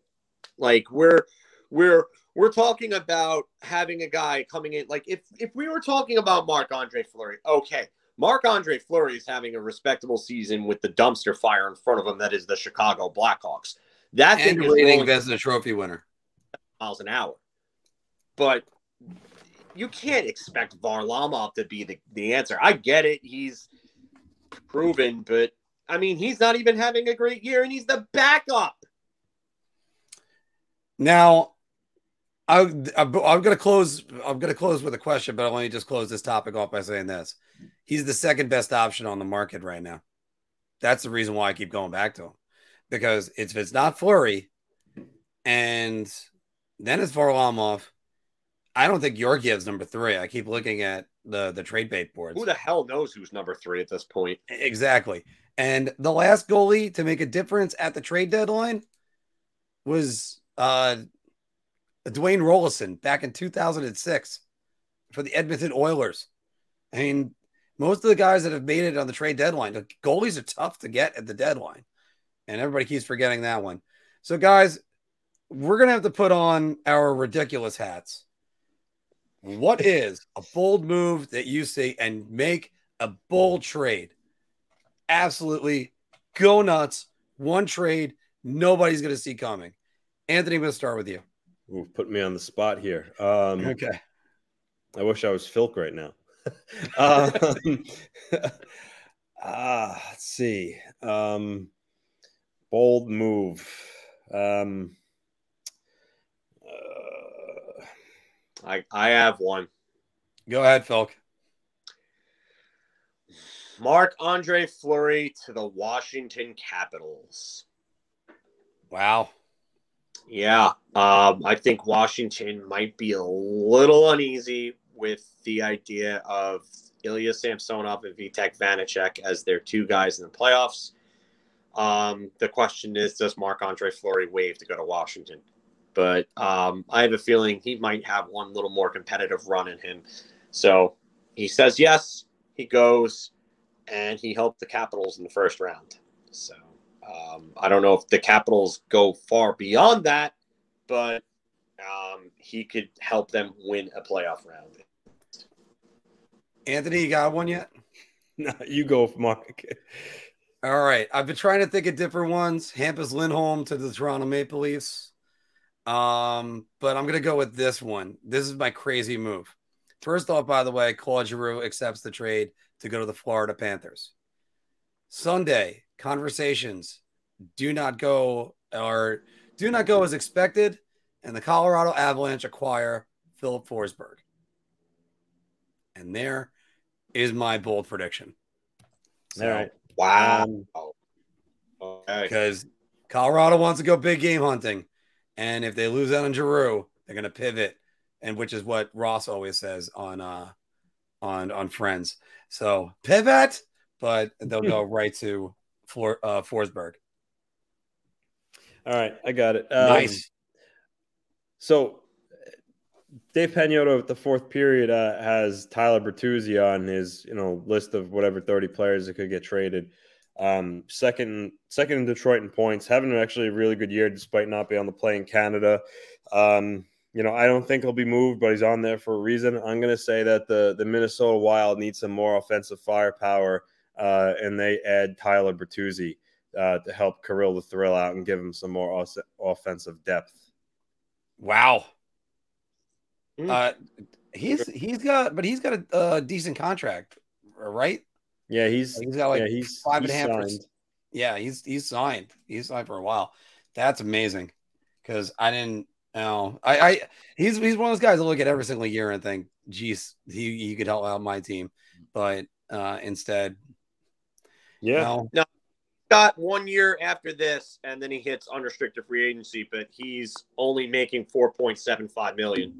Like we're we're we're talking about having a guy coming in. Like if if we were talking about Marc Andre Fleury, okay, Marc Andre Fleury is having a respectable season with the dumpster fire in front of him that is the Chicago Blackhawks. That and reigning Vezina Trophy winner, miles an hour. But you can't expect Varlamov to be the, the answer. I get it; he's proven, but I mean, he's not even having a great year, and he's the backup. Now, I, I'm, I'm going to close. I'm going to close with a question, but I'll only just close this topic off by saying this: he's the second best option on the market right now. That's the reason why I keep going back to him because if it's not Fleury, and then it's Varlamov, I don't think Georgiev's number three. I keep looking at the the trade bait boards. Who the hell knows who's number three at this point? Exactly. And the last goalie to make a difference at the trade deadline was uh Dwayne Roloson back in 2006 for the Edmonton Oilers. I mean, most of the guys that have made it on the trade deadline, the goalies are tough to get at the deadline. And everybody keeps forgetting that one. So, guys, we're going to have to put on our ridiculous hats. What is a bold move that you see and make a bold trade? Absolutely go nuts. One trade nobody's going to see coming. Anthony, I'm going to start with you. Ooh, put me on the spot here. Um, okay. I wish I was Filk right now. um, ah, let's see. Um, bold move. Um, I I have one. Go ahead, Filk. Marc Andre Fleury to the Washington Capitals. Wow. Yeah, um, I think Washington might be a little uneasy with the idea of Ilya Samsonov and Vitek Vanecek as their two guys in the playoffs. Um, the question is, does Marc Andre Fleury waive to go to Washington? But um, I have a feeling he might have one little more competitive run in him. So he says yes, he goes, and he helped the Capitals in the first round. So um, I don't know if the Capitals go far beyond that, but um, he could help them win a playoff round. Anthony, you got one yet? No, you go, Mark. All right. I've been trying to think of different ones. Hampus Lindholm to the Toronto Maple Leafs. Um, but I'm gonna go with this one. This is my crazy move. First off, by the way, Claude Giroux accepts the trade to go to the Florida Panthers. Sunday, conversations do not go or do not go as expected, and the Colorado Avalanche acquire Filip Forsberg. And there is my bold prediction. So, Wow. Um, okay. Because Colorado wants to go big game hunting. And if they lose out on Giroux, They're going to pivot, and which is what Ross always says on uh on on Friends. So pivot, but they'll go right to For, uh, Forsberg. All right, I got it. Um, nice. So Dave Pagnotta at the fourth period uh, has Tyler Bertuzzi on his you know list of whatever thirty players that could get traded. Um, second, second in Detroit in points, having actually a really good year despite not being on the play in Canada. Um, you know, I don't think he'll be moved, but he's on there for a reason. I'm going to say that the the Minnesota Wild need some more offensive firepower, uh, and they add Tyler Bertuzzi uh, to help Kirill the Thrill out and give him some more os- offensive depth. Wow. Hmm. Uh, he's he's got, but he's got a, a decent contract, right? Yeah, he's He's got like yeah, he's five and he's a half signed. percent. Yeah, he's he's signed. He's signed for a while. That's amazing. Because I didn't know. I, I he's he's one of those guys I look at every single year and think, geez, he, he could help out my team. But uh instead, Yeah, no. Got one year after this, and then he hits unrestricted free agency, but he's only making four point seven five million.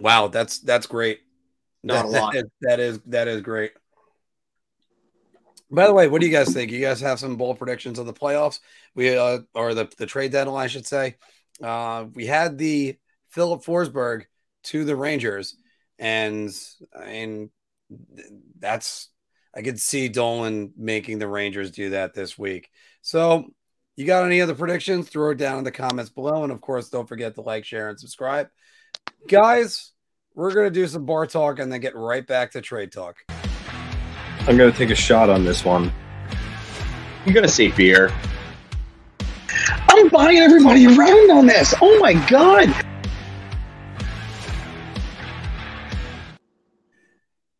Wow, that's that's great. Not a lot. that- that is that is great. By the way, what do you guys think? You guys have some bold predictions of the playoffs? We uh, or the the trade deadline, I should say. Uh, we had the Filip Forsberg to the Rangers, and I mean that's I could see Dolan making the Rangers do that this week. So, you got any other predictions? Throw it down in the comments below, and of course, don't forget to like, share, and subscribe, guys. We're gonna do some bar talk and then get right back to trade talk. I'm going to take a shot on this one. I'm gonna say beer. I'm buying everybody around on this. Oh my god.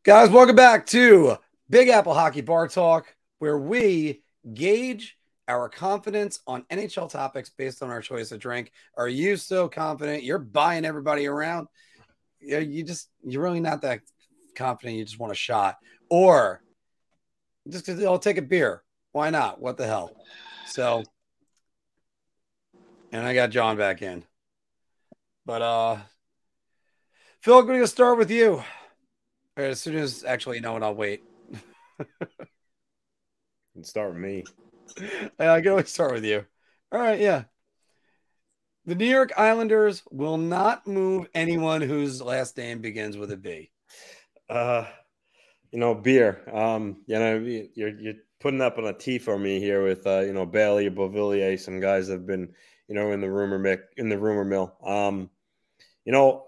Guys, welcome back to Big Apple Hockey Bar Talk, where we gauge our confidence on NHL topics based on our choice of drink. Are you so confident you're buying everybody around? Yeah, you just you're really not that confident. You just want a shot, or just because I'll take a beer. Why not? What the hell? So, and I got John back in, but uh, Phil, I'm going to start with you. Right, as soon as actually, you know what? I'll wait. Start with me. I can always start with you. All right, yeah. The New York Islanders will not move anyone whose last name begins with a B. Uh, you know, beer. Um, you know, you're you're putting up on a tee for me here with uh, you know Bailey, Beauvillier, some guys have been you know in the rumor mic in the rumor mill. Um, you know,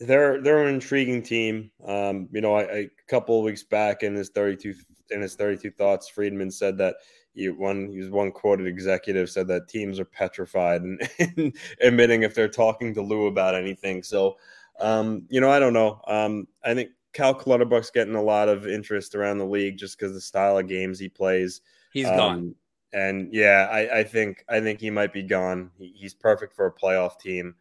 they're they're an intriguing team. Um, you know, a couple of weeks back in his 32 in his 32 thoughts, Friedman said that he one he was one quoted executive said that teams are petrified and, and admitting if they're talking to Lou about anything. So, um, you know, I don't know. Um, I think Cal Clutterbuck's getting a lot of interest around the league just because the style of games he plays. He's Um, gone. And yeah, I, I think I think he might be gone. He, he's perfect for a playoff team.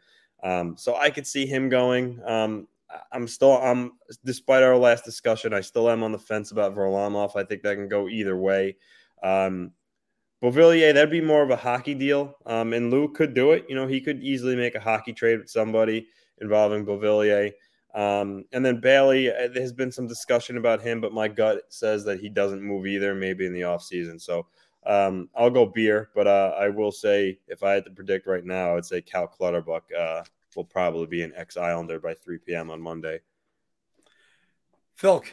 Um, so I could see him going. Um, I'm still I'm despite our last discussion, I still am on the fence about Varlamov. I think that can go either way. Um, Beauvillier, that'd be more of a hockey deal. Um, and Lou could do it. You know, he could easily make a hockey trade with somebody involving Beauvillier. Um, and then Bailey, uh, there's been some discussion about him, but my gut says that he doesn't move either, maybe in the offseason. So um, I'll go beer, but uh, I will say if I had to predict right now, I'd say Cal Clutterbuck uh, will probably be an ex Islander by 3 p.m. on Monday. Philk.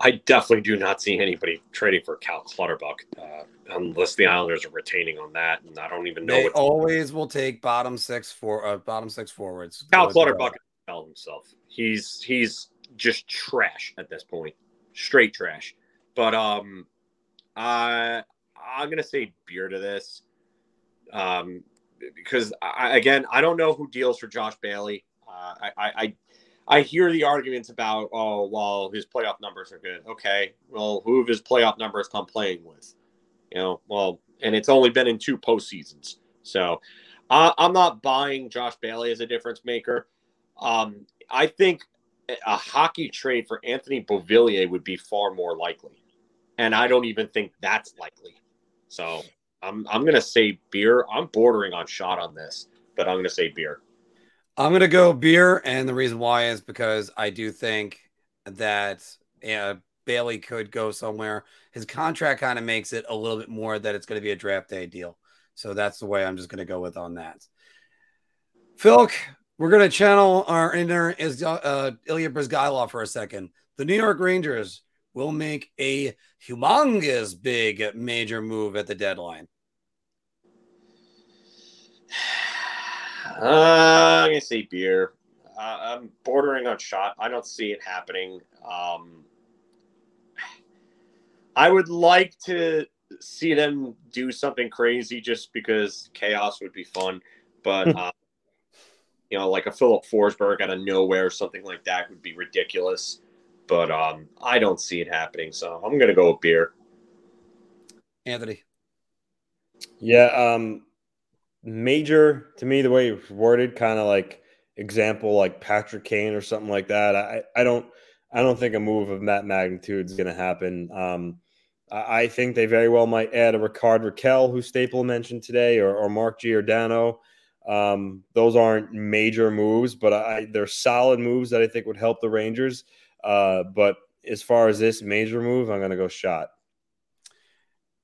I definitely do not see anybody trading for Cal Clutterbuck uh, unless the Islanders are retaining on that, and I don't even know They what always will take bottom six for uh, bottom six forwards. Cal Go with Clutterbuck held himself. He's he's just trash at this point, straight trash. But um, I I'm gonna say beer to this, um, because I, again I don't know who deals for Josh Bailey. Uh, I, I I hear the arguments about oh well his playoff numbers are good. Okay, well who of his playoff numbers come playing with? You know, well, and it's only been in two postseasons, so I'm not buying Josh Bailey as a difference maker. Um, I think a hockey trade for Anthony Beauvillier would be far more likely, and I don't even think that's likely. So I'm I'm gonna say beer. I'm bordering on shot on this, but I'm gonna say beer. I'm gonna go beer, and the reason why is because I do think that uh, Bailey could go somewhere. His contract kind of makes it a little bit more that it's going to be a draft day deal. So that's the way I'm just going to go with on that. Phil, we're going to channel our inner is uh, Ilya Bryzgalov for a second. The New York Rangers will make a humongous big major move at the deadline. Uh, I'm gonna say beer. Uh, I'm bordering on shot. I don't see it happening. Um, I would like to see them do something crazy just because chaos would be fun. But uh, you know, like a Filip Forsberg out of nowhere, or something like that would be ridiculous. But um, I don't see it happening, so I'm gonna go with beer. Anthony. Yeah, um, major to me the way it's worded, kind of like example like Patrick Kane or something like that. I I don't I don't think a move of that magnitude is going to happen. Um, I, I think they very well might add a Rickard Rakell, who Staple mentioned today, or, or Mark Giordano. Um, those aren't major moves, but I, they're solid moves that I think would help the Rangers. Uh, but as far as this major move, I'm going to go shot.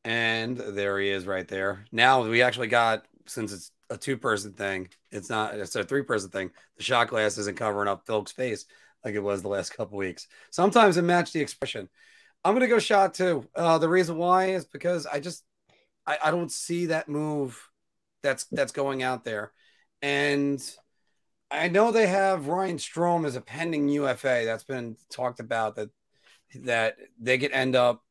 And there he is right there. Now we actually got, since it's a two person thing, it's not, it's a three person thing. The shot glass isn't covering up Phil's face like it was the last couple weeks. Sometimes it matched the expression. I'm going to go shot too. Uh, the reason why is because I just, I, I don't see that move that's, that's going out there. And I know they have Ryan Strome as a pending UFA. That's been talked about that, that they could end up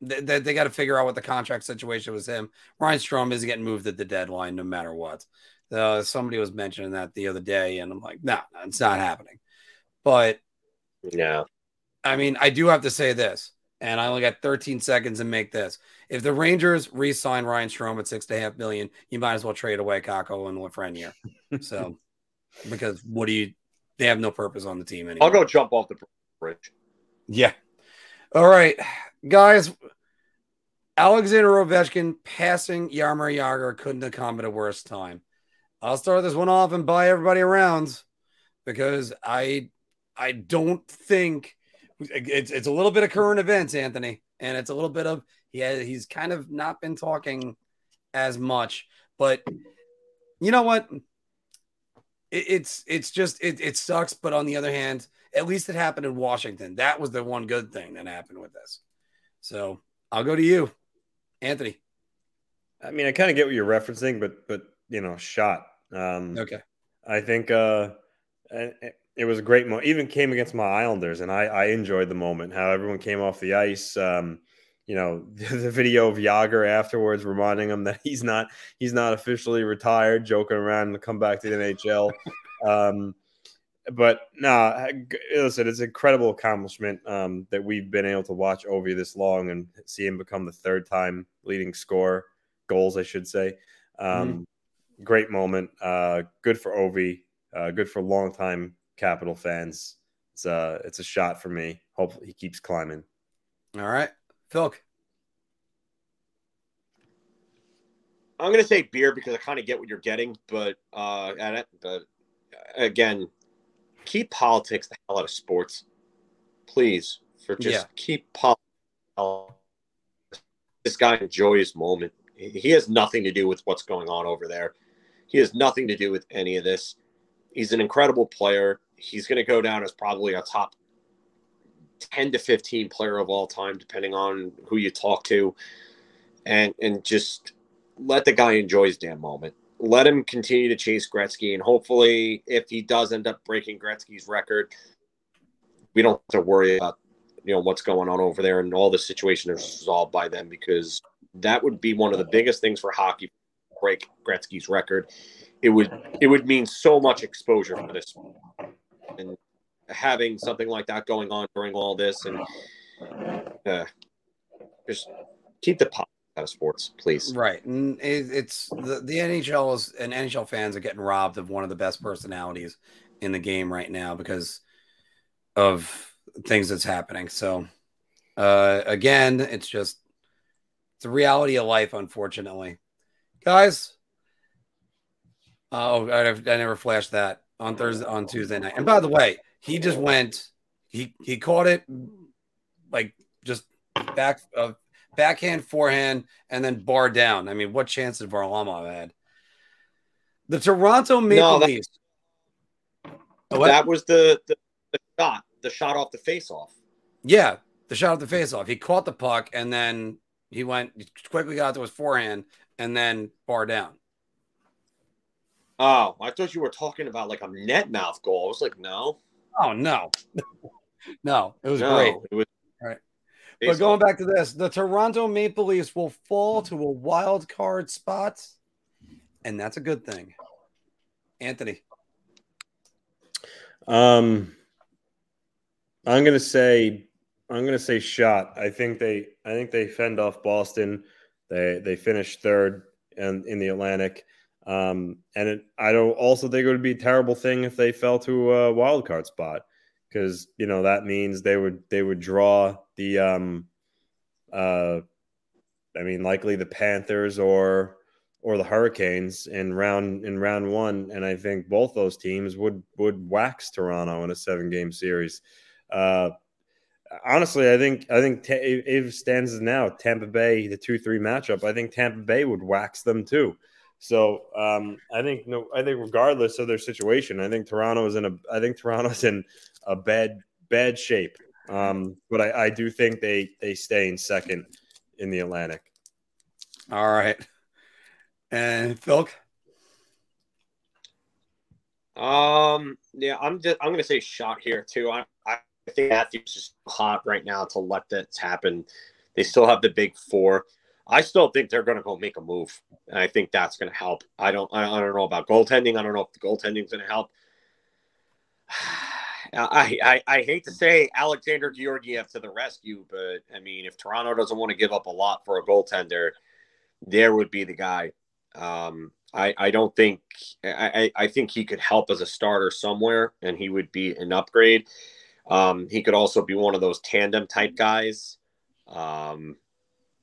they, they, they got to figure out what the contract situation was him. Ryan Strome is getting moved at the deadline no matter what. Uh, somebody was mentioning that the other day, and I'm like, no, nah, it's not happening. But yeah, I mean, I do have to say this, and I only got 13 seconds to make this. If the Rangers re-sign Ryan Strome at six and a half million, you might as well trade away Kakko and Lafreniere. so, because what do you? They have no purpose on the team anymore. I'll go jump off the bridge. Yeah. All right, guys. Alexander Ovechkin passing Jaromir Jagr couldn't have come at a worse time. I'll start this one off and buy everybody around because I I don't think it's it's a little bit of current events, Anthony, and it's a little bit of he has, he's kind of not been talking as much, but you know what? It, it's it's just it, it sucks, but on the other hand, at least it happened in Washington. That was the one good thing that happened with this. So I'll go to you, Anthony. I mean, I kind of get what you're referencing, but but you know, shot. Um, okay. I think uh, it was a great moment. Even came against my Islanders, and I, I enjoyed the moment. How everyone came off the ice. Um, you know, the video of Jagr afterwards reminding him that he's not he's not officially retired, joking around to come back to the NHL. Um, but nah, listen, it's an incredible accomplishment um, that we've been able to watch Ovi this long and see him become the third time leading scorer goals, I should say. Um, mm-hmm. Great moment. Uh, good for Ovi. Uh, good for longtime Capital fans. It's a uh, it's a shot for me. Hopefully, he keeps climbing. All right, Phil. I'm gonna say beer because I kind of get what you're getting, but uh, at it, but again, keep politics the hell out of sports, please. For just yeah. keep politics. This guy enjoys moment. He has nothing to do with what's going on over there. He has nothing to do with any of this. He's an incredible player. He's going to go down as probably a top 10 to 15 player of all time, depending on who you talk to. And, and just let the guy enjoy his damn moment let him continue to chase Gretzky, and hopefully, if he does end up breaking Gretzky's record, we don't have to worry about you know what's going on over there, and all the situation is resolved by then because that would be one of the biggest things for hockey break Gretzky's record. It would it would mean so much exposure for this, one. and having something like that going on during all this, and uh, just keep the pop out of sports, please. Right, and it's the, the NHL is and NHL fans are getting robbed of one of the best personalities in the game right now because of things that's happening. So, uh, again, it's just the reality of life, unfortunately, guys. Oh, I, I never flashed that. on Thursday on Tuesday night. And by the way, he just went. He he caught it like just back uh, backhand, forehand, and then bar down. I mean, what chance did Varlamov had? The Toronto Maple No, that- Leafs. Oh. That was the, the the shot, the shot off the face off. Yeah, the shot off the faceoff. He caught the puck and then he went he quickly got to his forehand and then bar down. Oh, I thought you were talking about like a net mouth goal. I was like, no, Oh no, no, it was no, great. it was Right. face But going back to this, the Toronto Maple Leafs will fall to a wild card spot, and that's a good thing. Anthony, Um, I'm gonna say I'm gonna say shot. I think they I think they fend off Boston. They they finished third in in the Atlantic. Um, and it, I don't also think it would be a terrible thing if they fell to a wild card spot because you know that means they would they would draw the um uh I mean likely the Panthers or or the Hurricanes in round in round one, and I think both those teams would would wax Toronto in a seven game series. Uh, honestly, I think I think if stands now Tampa Bay the two three matchup. I think Tampa Bay would wax them too. So um, I think no, I think regardless of their situation, I think Toronto is in a I think Toronto's in a bad bad shape. Um, but I, I do think they they stay in second in the Atlantic. all right, and Phil. Um, yeah, I'm just I'm gonna say shot here too. I I think Matthews is hot right now to let that happen. They still have the big four. I still think they're gonna go make a move, and I think that's gonna help. I don't I, don't know about goaltending. I don't know if the goaltending's gonna help. I, I I hate to say Alexander Georgiev to the rescue, but I mean, if Toronto doesn't want to give up a lot for a goaltender, there would be the guy. Um, I, I don't think I I think he could help as a starter somewhere, and he would be an upgrade. Um, he could also be one of those tandem type guys um,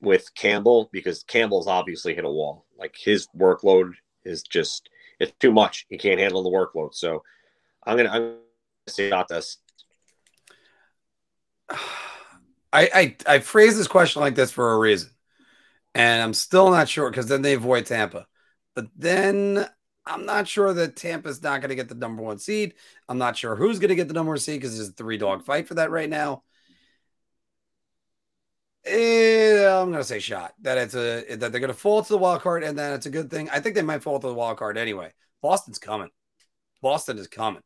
with Campbell because Campbell's obviously hit a wall. Like his workload is just it's too much. He can't handle the workload. So I'm gonna I'm gonna say about this. I, I I phrase this question like this for a reason, and I'm still not sure because then they avoid Tampa, but then I'm not sure that Tampa's not going to get the number one seed. I'm not sure who's going to get the number one seed because there's a three dog fight for that right now. Eh, I'm going to say shot that it's a that they're going to fall to the wild card and then it's a good thing. I think they might fall to the wild card anyway. Boston's coming. Boston is coming,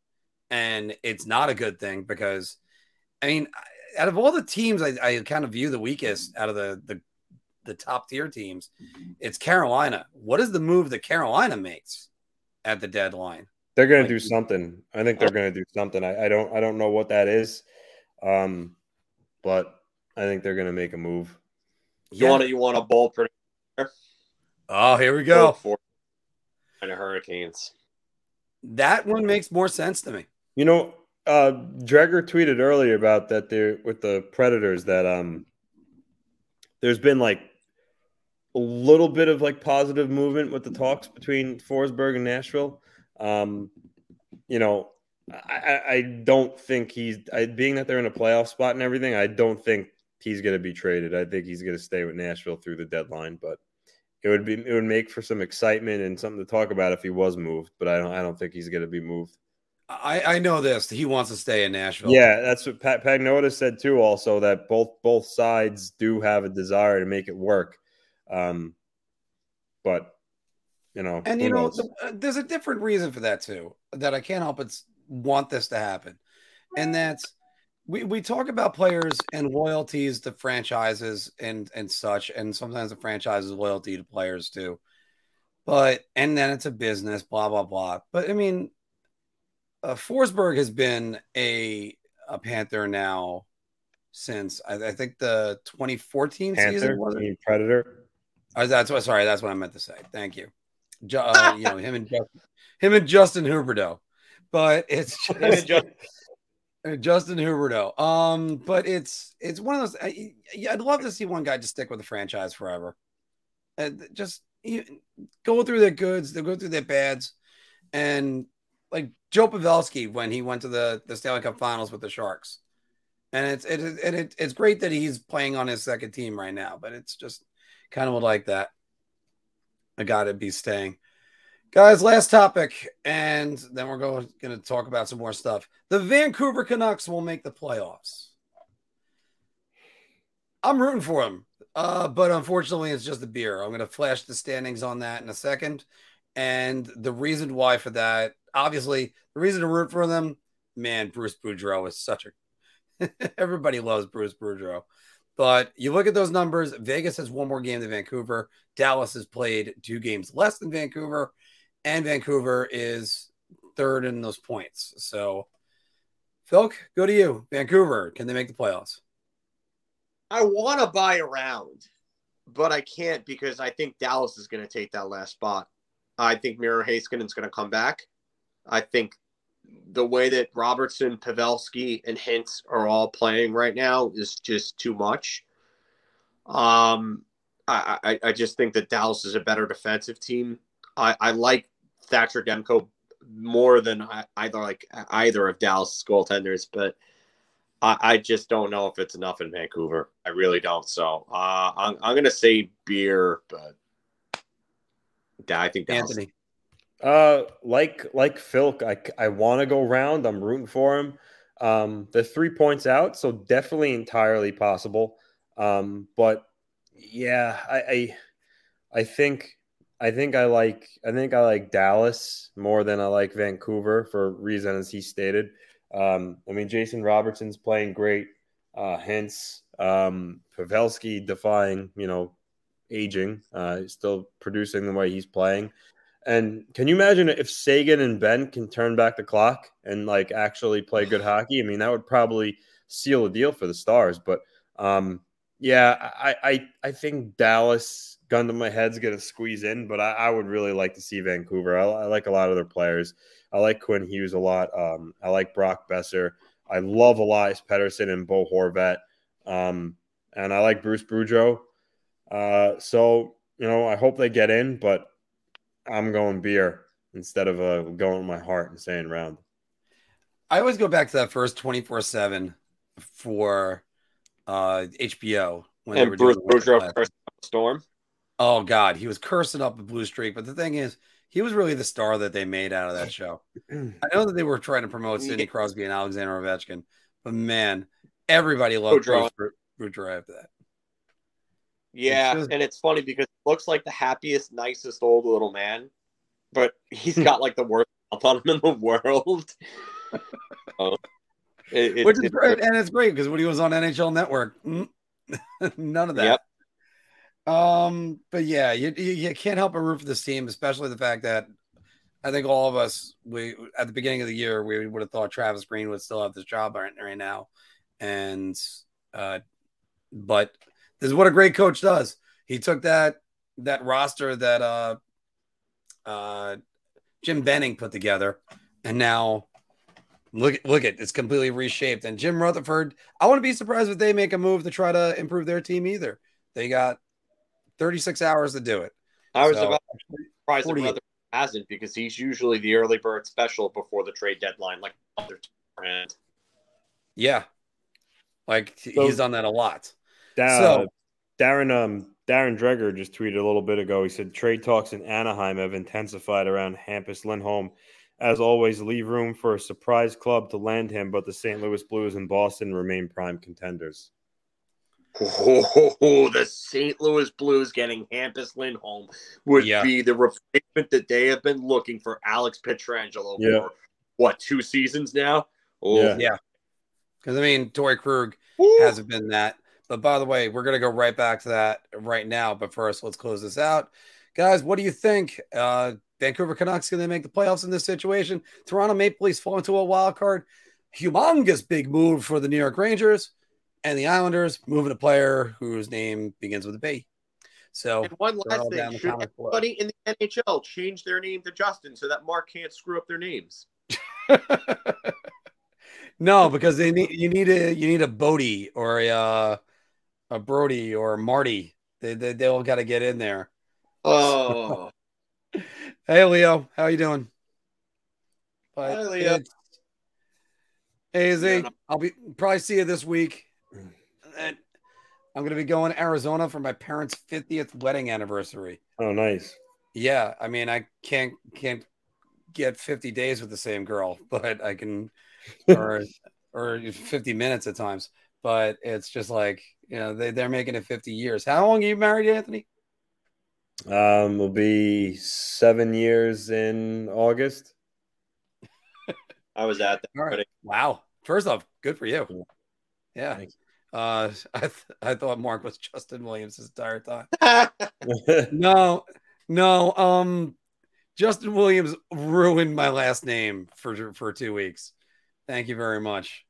and it's not a good thing because I mean out of all the teams I, I kind of view the weakest out of the, the the top tier teams, it's Carolina. What is the move that Carolina makes at the deadline? They're going Like- to do something. I think they're going to do something. I, I don't. I don't know what that is, um, but I think they're going to make a move. You want to you want a bold prediction Oh, here we go. for and the Hurricanes. That one makes more sense to me. You know, uh, Dreger tweeted earlier about that there with the Predators that um, there's been like a little bit of like positive movement with the talks between Forsberg and Nashville. Um, you know, I, I- I don't think he's I, being that they're in a playoff spot and everything. I don't think he's going to be traded. I think he's going to stay with Nashville through the deadline. But it would be it would make for some excitement and something to talk about if he was moved. But I don't I don't think he's going to be moved. I, I know this. He wants to stay in Nashville. Yeah, that's what Pat Pagnotta said too. Also, that both both sides do have a desire to make it work, um, but you know, And you know, the, uh, there's a different reason for that too. That I can't help but want this to happen, and that's we we talk about players and loyalties to franchises and and such, and sometimes the franchises loyalty to players too. But and then it's a business, blah blah blah. But I mean, uh, Forsberg has been a a Panther now since I, I think the 2014 Panther, season was it? Predator. Oh, that's what. Sorry, that's what I meant to say. Thank you. Uh, you know him and Justin, him and Justin Huberto, but it's just, Justin- uh, Huberto. Um, but it's it's one of those. I, I'd love to see one guy just stick with the franchise forever, and just you, go through their goods, they go through their bads, and like Joe Pavelski when he went to the the Stanley Cup Finals with the Sharks, and it's it, it, it it's great that he's playing on his second team right now, but it's just kind of like that. I got to be staying. Guys, last topic, and then we're going, to talk about some more stuff. The Vancouver Canucks will make the playoffs. I'm rooting for them, uh, but unfortunately, it's just a beer. I'm going to flash the standings on that in a second. And the reason why for that, obviously, the reason to root for them, man, Bruce Boudreau is such a. Everybody loves Bruce Boudreau. But you look at those numbers, Vegas has one more game than Vancouver. Dallas has played two games less than Vancouver and Vancouver is third in those points. So, Phil, go to you. Vancouver, can they make the playoffs? I want to buy around, but I can't because I think Dallas is going to take that last spot. I think Miro is going to come back. I think the way that Robertson, Pavelski, and Hintz are all playing right now is just too much. Um, I, I, I just think that Dallas is a better defensive team. I, I like Thatcher Demko more than either like either of Dallas goaltenders, but I, I, just don't know if it's enough in Vancouver. I really don't. So uh, I'm, I'm going to say beer, but I think Dallas. Anthony. Uh, like like Phil, I, I want to go round. I'm rooting for him. Um, the three points out, so definitely entirely possible. Um, but yeah, I, I I think I think I like I think I like Dallas more than I like Vancouver for reasons he stated. Um, I mean, Jason Robertson's playing great. Uh, Hintz, um, Pavelski defying, you know, aging, uh, still producing the way he's playing. And can you imagine if Seguin and Benn can turn back the clock and like actually play good hockey? I mean, that would probably seal a deal for the Stars. But um, yeah, I, I I think Dallas gun to my head's going to squeeze in, but I, I, would really like to see Vancouver. I, I, like a lot of their players. I like Quinn Hughes a lot. Um, I like Brock Boeser. I love Elias Pettersson and Bo Horvat. Um, and I like Bruce Boudreau. Uh, so, you know, I hope they get in, but I'm going beer instead of uh, going with my heart and saying round. I always go back to that first 24 7 for uh, HBO. When and Bruce Boudreau Storm. Oh God, he was cursing up the blue streak. But the thing is, he was really the star that they made out of that show. I know that they were trying to promote Sidney Crosby and Alexander Ovechkin, but man, everybody loved Bruce Boudreau after that. Yeah, just... and it's funny because it looks like the happiest, nicest old little man, but he's got like the worst on him in the world. oh, it, it, Which is great, and it's great because when he was on NHL Network, mm, none of that. Yep. Um, but yeah, you, you can't help but root for this team, especially the fact that I think all of us we at the beginning of the year we would have thought Travis Green would still have this job right, right now, and uh, but this is what a great coach does. He took that that roster that uh uh Jim Benning put together, and now look look at it's completely reshaped. And Jim Rutherford, I wouldn't be surprised if they make a move to try to improve their team either. They got 36 hours to do it. I was so, about surprised that Rutherford hasn't because he's usually the early bird special before the trade deadline, like other brand. Yeah, like so, he's done that a lot. Da- so Darren, um, Darren Dreger just tweeted a little bit ago. He said trade talks in Anaheim have intensified around Hampus Lindholm. As always, leave room for a surprise club to land him, but the St. Louis Blues and Boston remain prime contenders. Oh, the St. Louis Blues getting Hampus Lindholm would yeah. be the replacement that they have been looking for Alex Pietrangelo yeah. for what two seasons now? Oh, yeah. Because I mean, Torey Krug hasn't been that. But by the way, we're gonna go right back to that right now. But first, let's close this out, guys. What do you think? Uh, Vancouver Canucks going to make the playoffs in this situation? Toronto Maple Leafs fall into a wild card. Humongous big move for the New York Rangers and the Islanders moving a player whose name begins with a B. So and one last thing: should everybody in the NHL change their name to Justin so that Mark can't screw up their names? no, because they need you need a you need a Bodie or a uh, a Brody or a Marty. They they, they all got to get in there. Oh, hey Leo, how you doing? But Hi, Leo. Hey, Z, Yeah, no- I'll be probably see you this week. And I'm gonna be going to Arizona for my parents' 50th wedding anniversary. Oh, nice. Yeah, I mean, I can't can't get 50 days with the same girl, but I can, or or 50 minutes at times. But it's just like you know they they're making it 50 years. How long are you married, Anthony? Um, will be seven years in August. I was at that. All right. wedding. Wow. First off, good for you. Yeah. Thanks. Uh, I th- I thought Mark was Justin Williams this entire time. No, no. Um, Justin Williams ruined my last name for for two weeks. Thank you very much.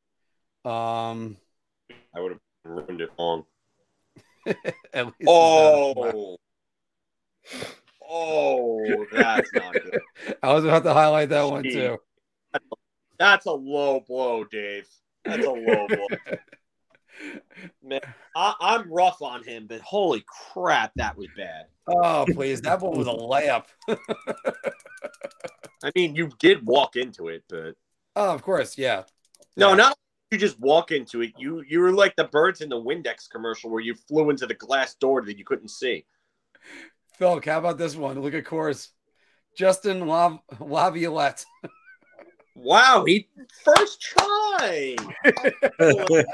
Um, I would have ruined it long. at least Oh. Oh, that's not good. I was about to highlight that one too. That's a low blow, Dave. That's a low blow. Man, I, I'm rough on him, but holy crap, that was bad. Oh, please. That one was a layup. I mean, you did walk into it, but Oh, of course. Yeah. no, Yeah. not you just walk into it. You you were like the birds in the Windex commercial where you flew into the glass door that you couldn't see. Phil, how about this one? Look at course. Justin Lav- Laviolette. Wow, he first try.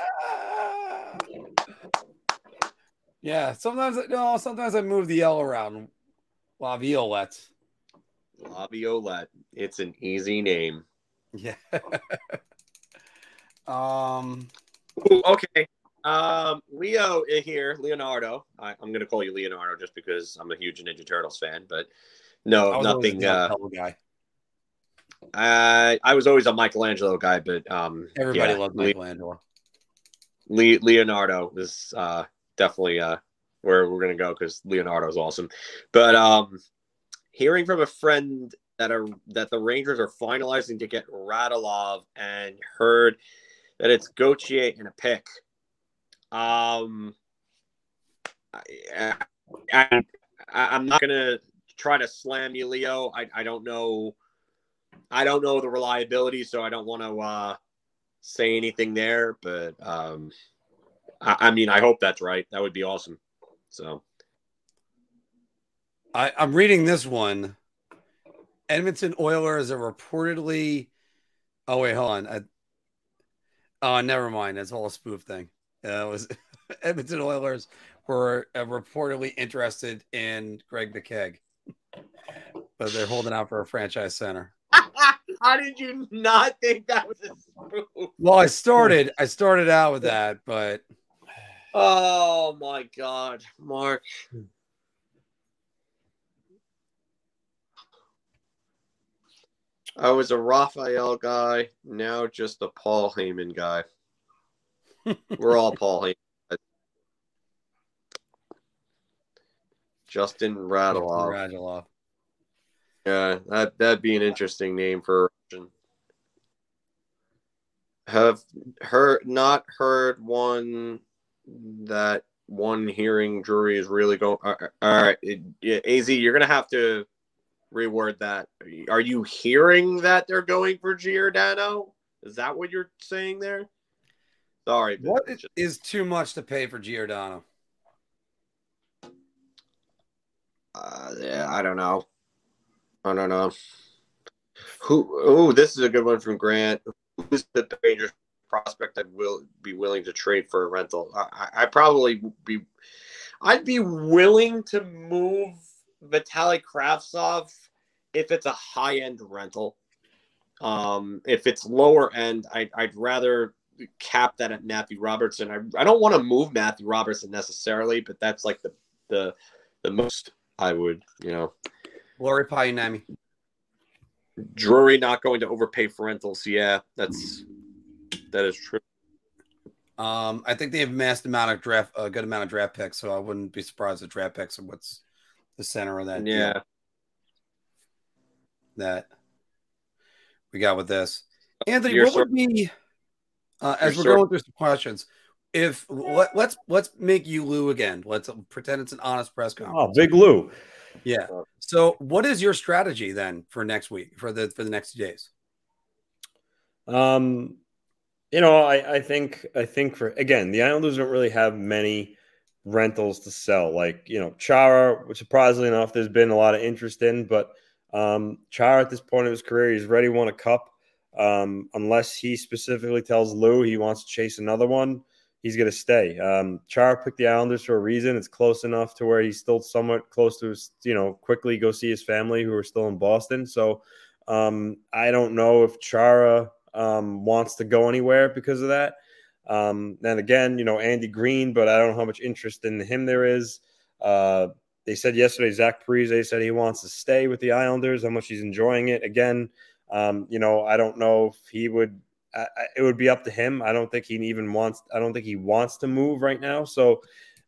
yeah. Sometimes, no, sometimes I move the L around. Laviolette. Laviolette. It's an easy name. Yeah. um, Ooh, okay. Um, Leo here, Leonardo. I, I'm going to call you Leonardo just because I'm a huge Ninja Turtles fan. But no, nothing. Uh, guy. I I was always a Michelangelo guy, but um, Everybody yeah, loves Le- Michelangelo. Le- Leonardo is uh definitely uh where we're gonna go because Leonardo's awesome. But um, hearing from a friend that are that the Rangers are finalizing to get Radulov and heard that it's Gauthier and a pick. Um, I, I, I'm not gonna try to slam you, Leo. I, I don't know. I don't know the reliability, so I don't want to uh, say anything there. But um, I, I mean, I hope that's right. That would be awesome. So I, I'm reading this one. Edmonton Oilers are reportedly. Oh wait, hold on. I, oh, never mind. That's all a spoof thing. Uh, was Edmonton Oilers were uh, reportedly interested in Greg Keg, but they're holding out for a franchise center. how did you not think that was a spoof? Well, I started. I started out with that, but Oh my God, Mark. I was a Raphael guy, now just a Paul Heyman guy. We're all Paul Heyman. Justin Radulov. Radulov. Yeah, that that'd be an interesting name for a Russian. Have heard not heard one that one hearing jury is really going. All right, all right, it- yeah, Az, you're gonna have to reword that. Are you hearing that they're going for Giordano? Is that what you're saying there? Sorry, What is, too much to pay for Giordano? Uh, yeah, I don't know. I don't know. Who? Oh, this is a good one from Grant. Who's the Rangers prospect that will be willing to trade for a rental? I, I, I probably be. I'd be willing to move Vitaly Kravtsov if it's a high end rental. Um, if it's lower end, I, I'd rather cap that at Matthew Robertson. I, I don't want to move Matthew Robertson necessarily, but that's like the the the most I would, you know, Lori Payanami. Drury not going to overpay for rentals. Yeah, that's that is true. Um, I think they have amassed amount of draft, a good amount of draft picks, so I wouldn't be surprised if draft picks are what's the center of that. deal Yeah, that we got with this. Anthony, You're what would be uh, as you're we're going through some questions? If let, let's let's make you Lou again. Let's pretend it's an honest press conference. Oh, Big Lou. Yeah. So, what is your strategy then for next week for the for the next two days? Um, you know, I, I think I think for again, the Islanders don't really have many rentals to sell. Like you know, Chara, surprisingly enough, there's been a lot of interest in, but um, Chara at this point of his career, he's ready to win a cup. Um, unless he specifically tells Lou he wants to chase another one, he's going to stay. Um, Chara picked the Islanders for a reason. It's close enough to where he's still somewhat close to his, you know, quickly go see his family who are still in Boston. So um, I don't know if Chara um, wants to go anywhere because of that. Um, and again, you know, Andy Greene, but I don't know how much interest in him there is. Uh, they said yesterday, Zach Parise said he wants to stay with the Islanders, how much he's enjoying it. Again, um, you know, I don't know if he would. I, it would be up to him. I don't think he even wants. I don't think he wants to move right now. So,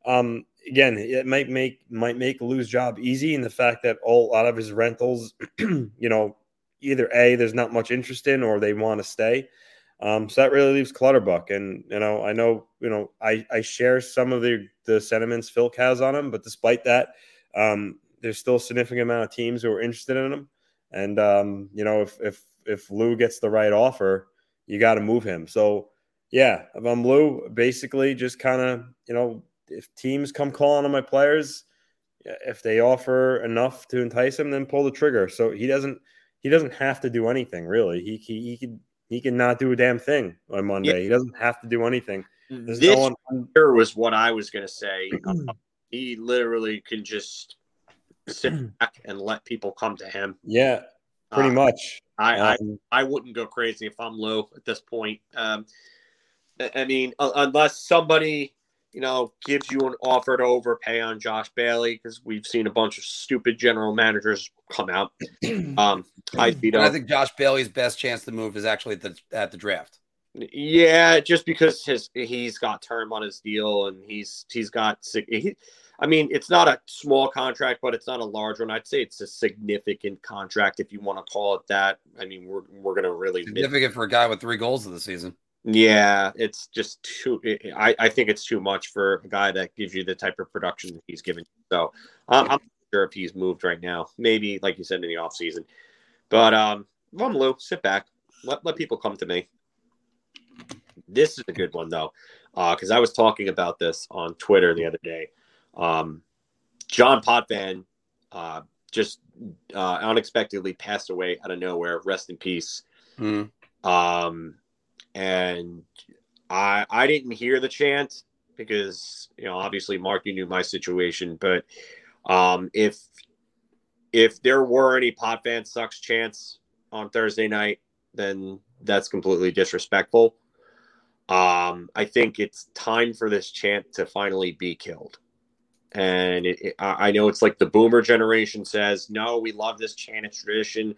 um, again, it might make might make Lou's job easy in the fact that all a lot of his rentals, you know, either a there's not much interest in or they want to stay. Um, so that really leaves Clutterbuck, and you know, I know, you know, I I share some of the the sentiments Phil has on him, but despite that, um, there's still a significant amount of teams who are interested in him. And um, you know, if if if Lou gets the right offer, you got to move him. So yeah, if I'm Lou, basically just kind of you know, if teams come calling on my players, if they offer enough to entice him, then pull the trigger. So he doesn't he doesn't have to do anything really. He he, he can he can not do a damn thing on Monday. Yeah. He doesn't have to do anything. There's this no one... here was what I was going to say. he literally can just sit back and let people come to him. Yeah, pretty uh, much. I, um, I I wouldn't go crazy if I'm low at this point. Um, I mean, unless somebody you know gives you an offer to overpay on Josh Bailey because we've seen a bunch of stupid general managers come out. Um, I you know, I think Josh Bailey's best chance to move is actually at the at the draft. Yeah, just because his he's got term on his deal and he's he's got he, I mean, it's not a small contract, but it's not a large one. I'd say it's a significant contract if you want to call it that. I mean, we're we're gonna really significant for a guy with three goals of the season. Yeah, it's just too. I, I think it's too much for a guy that gives you the type of production that he's given. So um, I'm not sure if he's moved right now. Maybe, like you said, in the off season. But um, Rum Lou, sit back. Let let people come to me. This is a good one though, because uh, I was talking about this on Twitter the other day. Um, Jean Potvin uh, just uh, unexpectedly passed away out of nowhere. Rest in peace. Mm. Um, and I I didn't hear the chant because you know obviously Mark you knew my situation, but um, if if there were any Potvin sucks chants on Thursday night, then that's completely disrespectful. Um, I think it's time for this chant to finally be killed and it, it, I know it's like the boomer generation says, no, we love this chant tradition.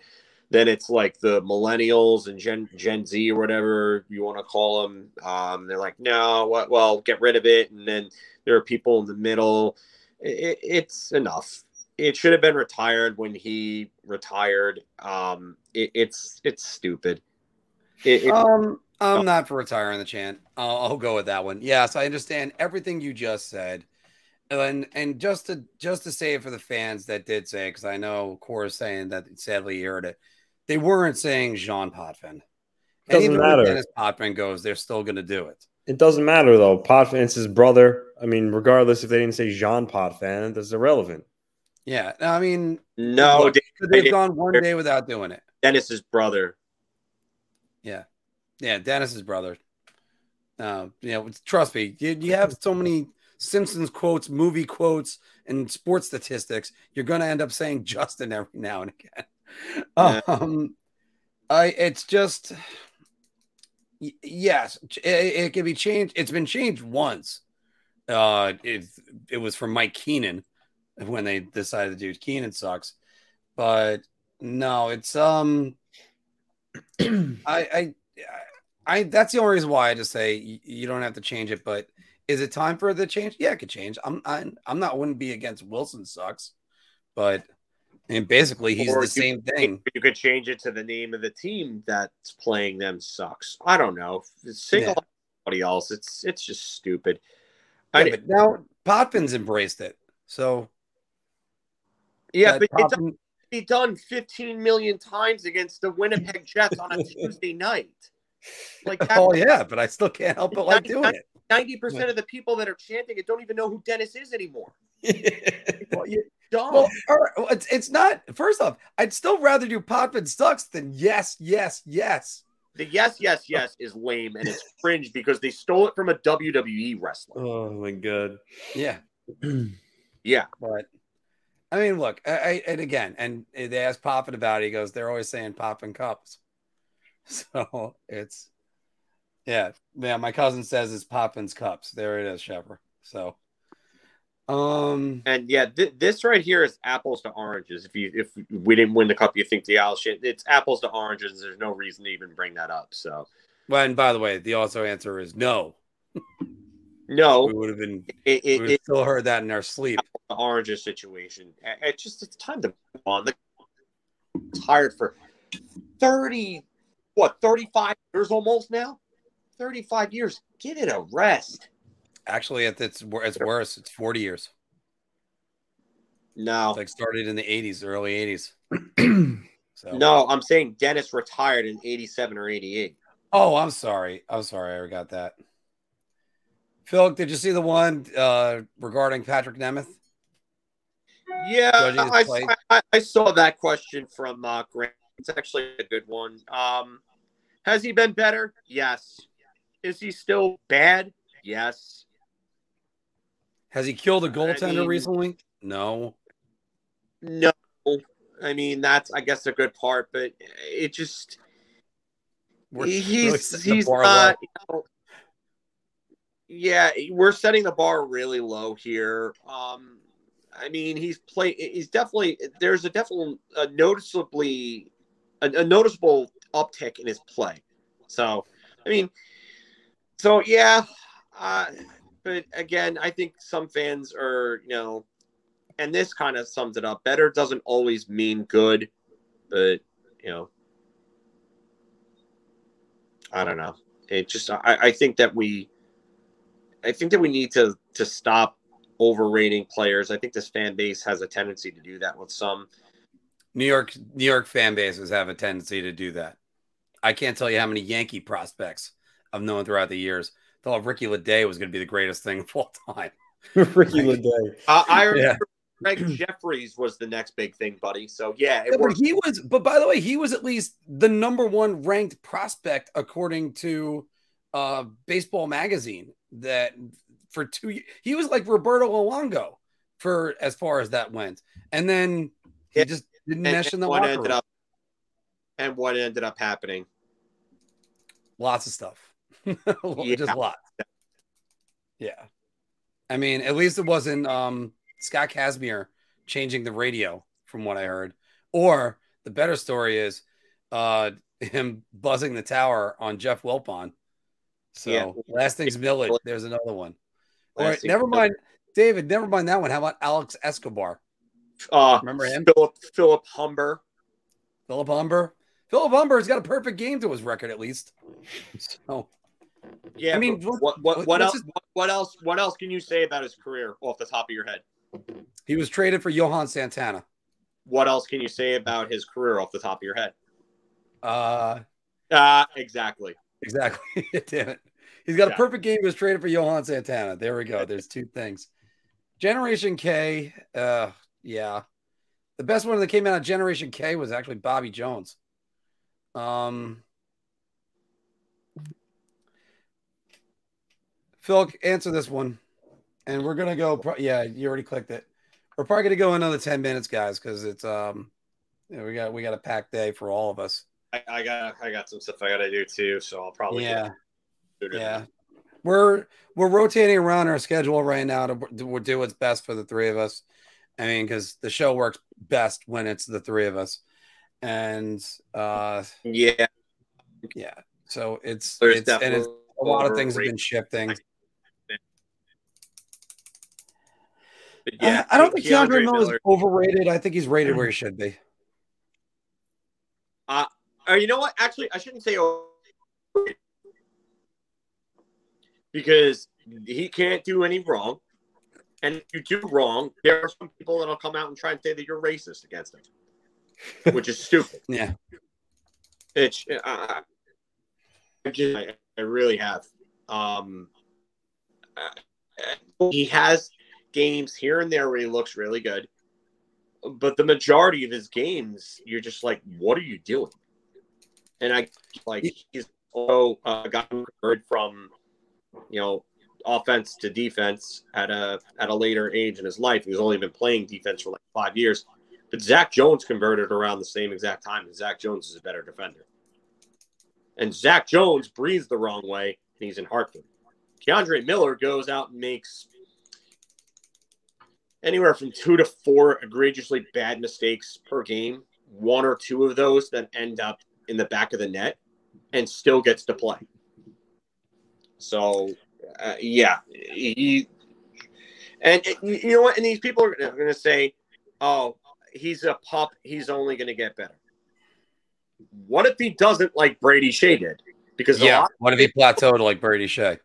Then it's like the millennials and Gen Gen Z or whatever you want to call them. Um, they're like, no, what? Well, get rid of it. And then there are people in the middle. It, it's enough. It should have been retired when he retired. Um, it's it's stupid. um, I'm not for retiring the chant. I'll, I'll go with that one. Yes, I understand everything you just said and and just to just to say it for the fans that did say because I know Cora's saying that sadly he heard it. They weren't saying Jean Potvin. It doesn't matter. Dennis Potvin goes, they're still going to do it. It doesn't matter though. Potvin's his brother. I mean, regardless if they didn't say Jean Potvin, that's irrelevant. Yeah, I mean, no, look, they've gone one day without doing it. Dennis's brother. Yeah, yeah, Dennis's brother. Uh, you know, trust me, you, you have so many Simpsons quotes, movie quotes, and sports statistics, you're going to end up saying Justin every now and again. Yeah. Um, I it's just yes, it, it, can be changed. It's been changed once. Uh, it it was from Mike Keenan when they decided to do Keenan sucks, but no, it's um, I I I that's the only reason why I just say you, you don't have to change it, but is it time for the change? Yeah, it could change. I'm I'm, I'm not wouldn't be against Wilson sucks, but mean basically he's or the same thing. You could change it to the name of the team that's playing them sucks. I don't know. Single yeah. anybody else, it's it's just stupid. Yeah, I, but now Potvin's embraced it. So yeah, but Potvin, it's be done 15 million times against the Winnipeg Jets on a Tuesday night. Like that, Oh yeah, but I still can't help but like doing it. Ninety percent of the people that are chanting it don't even know who Dennis is anymore. Well, you- Dumb. well, well, it's, it's not. First off, I'd still rather do Poppin sucks than yes, yes, yes. the yes, yes, yes is lame and it's cringe because they stole it from a WWE wrestler. oh my god. Yeah, Yeah, but I mean, look, I, I and again, and they asked Poppin about it. He goes, "They're always saying Poppin cups," so it's yeah, yeah. My cousin says it's Poppin's cups. There it is, Shepard. So, um, and yeah, th- this right here is apples to oranges. If you if we didn't win the cup, you think the owl shit. It's apples to oranges. There's no reason to even bring that up. So well, and by the way, the also answer is no. no, We would have been, it, we it, have still heard that in our sleep. the oranges situation. I- It's just it's time to move on. The tired for thirty, what thirty five years almost now. Thirty five years. Give it a rest. Actually, it's it's, wor- it's worse. It's forty years. No, It's like started in the '80s, early '80s. So, no, I'm saying Dennis retired in eighty seven or eighty eight. Oh, I'm sorry. I'm sorry. I forgot that. Phil, did you see the one uh, regarding Patrick Nemeth? Yeah, I. I, I saw that question from uh, Grant. It's actually a good one. Um, has he been better? Yes. Is he still bad? Yes. Has he killed a goaltender mean- recently? No. No. I mean, that's I guess a good part, but it just We're he's really he's not. you know, yeah, we're setting the bar really low here. Um, I mean, he's play. He's definitely there's a definitely a noticeably a, a noticeable uptick in his play. So, I mean, so yeah, uh, but again, I think some fans are you know, and this kind of sums it up. Better doesn't always mean good, but you know, I don't know. It just I, I think that we I think that we need to to stop overrating players. I think this fan base has a tendency to do that with some. New York, New York fan bases have a tendency to do that. I can't tell you how many Yankee prospects I've known throughout the years. Thought Ricky Ledee was going to be the greatest thing of all time. Ricky Ledee. Uh, I remember Yeah. Gregg Jefferies was the next big thing, buddy. So yeah, it Yeah, but he was, but by the way, he was at least the number one ranked prospect according to uh, Baseball Magazine. That for two, ye- he was like Roberto Luongo for as far as that went, and then he Yeah. just didn't And, mesh in the what locker ended room. up and what ended up happening. Lots of stuff, Yeah. just lots. Yeah, I mean, at least it wasn't um, Scott Kazmir changing the radio, from what I heard. Or the better story is uh, him buzzing the tower on Jeff Wilpon. So Yeah. last thing's village. There's another one. All Last right, never mind, David. Never mind that one. How about Alex Escobar? Uh, Remember him? Philip Philip Humber. Philip Humber. Philip Humber's got a perfect game to his record, at least. So Yeah, I mean, what- what what else? his- What, else? What else can you say about his career off the top of your head? he was traded for Johan Santana. What else can you say about his career off the top of your head? Uh, Uh exactly. Exactly. Damn it. He's got a perfect game. He was traded for Johan Santana. There we go. There's two things. Generation K. Uh, yeah. The best one that came out of Generation K was actually Bobby Jones. Um, Phil, answer this one, and we're gonna go. pro- Yeah, you already clicked it. We're probably gonna go another ten minutes, guys, because it's um, you know, we got we got a packed day for all of us. I, I got I got some stuff I got to do too, so I'll probably Yeah. Yeah, we're we're rotating around our schedule right now to, to do what's best for the three of us. I mean, because the show works best when it's the three of us, and uh, Yeah, yeah, so it's there's it's and definitely it's a lot of things have been shifting. But Yeah, I don't think K'Andre K'Andre Miller is overrated. I think he's rated where he should be. Or you know what? Actually, I shouldn't say overrated. because he can't do any wrong, and if you do wrong, there are some people that'll come out and try and say that you're racist against him, which is stupid. Yeah, It's uh, just, I, I really have. Um, uh, he has games here and there where he looks really good, but the majority of his games, you're just like, what are you doing? And I like he's also uh, gotten converted from, you know, offense to defense at a at a later age in his life. He's only been playing defense for like five years, but Zach Jones converted around the same exact time, and Zach Jones is a better defender. And Zach Jones breathes the wrong way, and he's in Hartford. K'Andre Miller goes out and makes anywhere from two to four egregiously bad mistakes per game. One or two of those that end up in the back of the net, and still gets to play. So, uh, yeah, he and you know what? And these people are going to say, "Oh, he's a pup. He's only going to get better." What if he doesn't like Brady Skjei did? Because Yeah. What if he plateaued like Brady Skjei?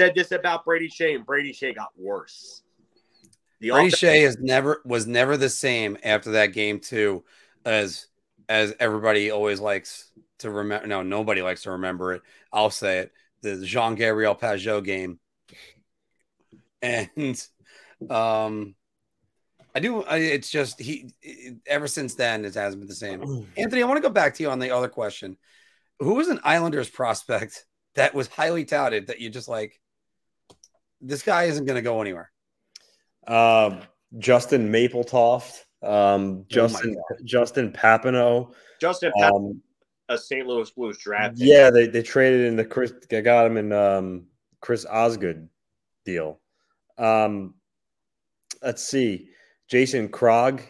said this about Brady Skjei, and Brady Skjei got worse. The Brady offense- Skjei is never was never the same after that game too, as as everybody always likes to remember. No, nobody likes to remember it. I'll say it: the Jean Gabriel Pageau game, and um, I do. I, it's just he. Ever since then, it hasn't been the same. Anthony, I want to go back to you on the other question. Who was an Islanders prospect that was highly touted that you just like? This guy isn't going to go anywhere. Um, Justin Mapletoft, um, Justin Justin Papineau. Justin Pat, Um, a St. Louis Blues draft. pick. yeah, they, they traded in the Chris. I got him in um, Chris Osgood deal. Um, let's see, Jason Krog.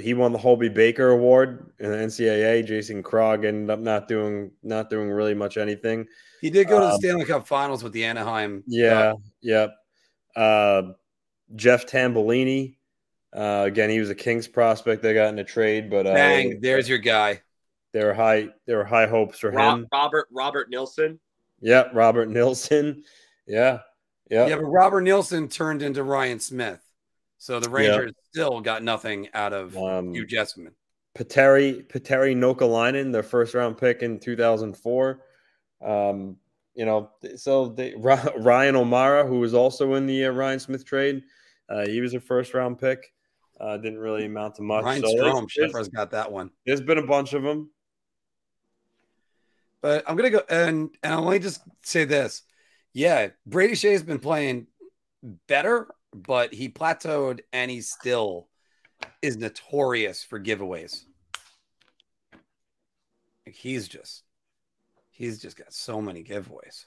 He won the Hobey Baker Award in the NCAA. Jason Krog ended up not doing not doing really much anything. He did go to the Um, Stanley Cup Finals with the Anaheim. Yeah, yep. Uh, Jeff Tambellini. Uh, again, he was a Kings prospect. They got in a trade, but uh, Bang! There's your guy. there were high there were high hopes for Rob, him. Robert Robert Nilsson. Yeah, Robert Nilsson. Yeah, yeah. Yeah, but Robert Nilsson turned into Ryan Smyth, so the Rangers still got nothing out of Um, Hugh Jessiman. Petteri Petteri Nokelainen, their first round pick in 2004. Um, you know, so they, Ryan O'Marra, who was also in the uh, Ryan Smyth trade, uh, he was a first round pick. Uh, didn't really amount to much. Ryan So Strom, Shepard's got that one. there's been a bunch of them. But I'm gonna go and and I'll only just say this. Yeah, Brady Skjei's been playing better, but he plateaued and he still is notorious for giveaways. He's just he's just got so many giveaways.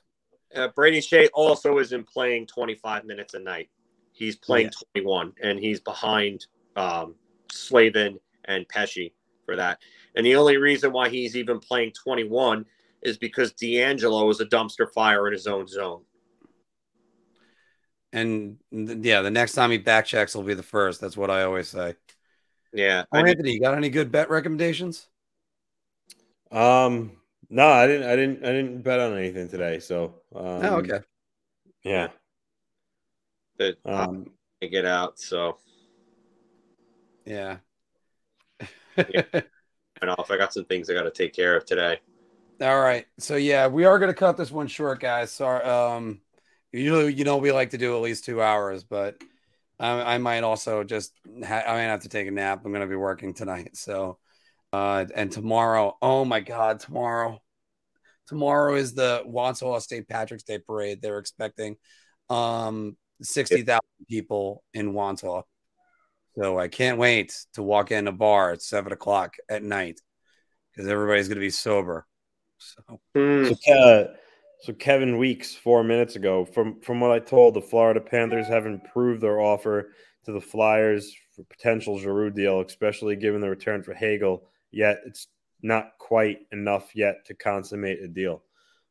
Uh, Brady Skjei also isn't playing 25 minutes a night. He's playing 21, and he's behind um, Slavin and Pesce for that. And the only reason why he's even playing 21 is because DeAngelo is a dumpster fire in his own zone. And th- yeah, the next time he backchecks will be the first. That's what I always say. Yeah, Oh, I mean, Anthony, you got any good bet recommendations? Um, no, I didn't. I didn't. I didn't bet on anything today. So, um, oh, okay. Yeah. that Um, I get out. So Yeah. I know if I got some things I got to take care of today. All right. So yeah, we are going to cut this one short, guys. Sorry. Um, usually, you know, we like to do at least two hours, but I, I might also just ha- I might have to take a nap. I'm going to be working tonight. So, uh, and tomorrow, oh my God, tomorrow, tomorrow is the Wanshaw St. Patrick's Day parade. They're expecting um sixty thousand people in Wanshaw. So I can't wait to walk in a bar at seven o'clock at night because everybody's going to be sober. So Hmm. So, Ke- so Kevin Weeks four minutes ago, from from what I told, the Florida Panthers have improved their offer to the Flyers for potential Giroux deal, especially given the return for Hagel. Yet it's not quite enough yet to consummate a deal.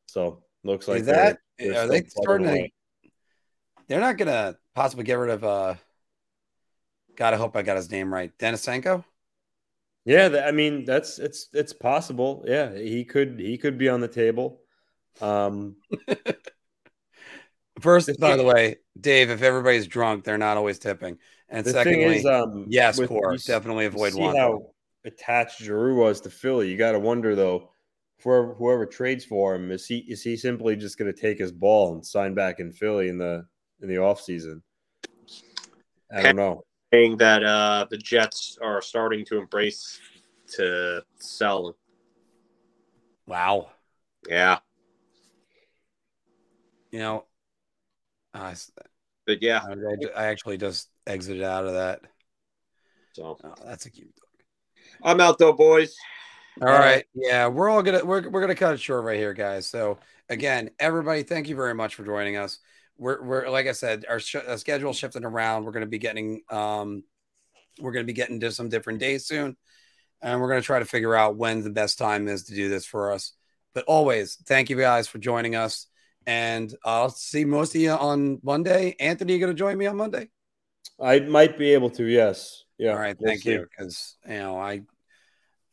So looks like is that they're- they're are they starting to? They're not gonna possibly get rid of. uh I hope I got his name right. Denisenko. Yeah, I mean that's it's it's possible. Yeah, he could he could be on the table. Um, First, by thing- the way, Dave, if everybody's drunk, they're not always tipping. And secondly, is, um, yes, core definitely avoid one. how attached Giroux was to Philly. You got to wonder though, whoever whoever trades for him is he is he simply just going to take his ball and sign back in Philly in the in the off season? I don't know. Saying that uh, the Jets are starting to embrace to sell. Wow. Yeah, You know, I, s- but yeah. I- I actually just exited out of that. So Oh, that's a cute dog. I'm out though, boys. All right. Yeah, we're all gonna we're we're gonna cut it short right here, guys. So again, everybody, thank you very much for joining us. We're we're like I said, our, sh- our schedule shifting around. We're gonna be getting um, we're gonna be getting to some different days soon, and we're gonna try to figure out when the best time is to do this for us. But always, thank you guys for joining us, and I'll see most of you on Monday. Anthony, you gonna join me on Monday? I might be able to. Yes. Yeah. All right, we'll thank you. Because you know, I, you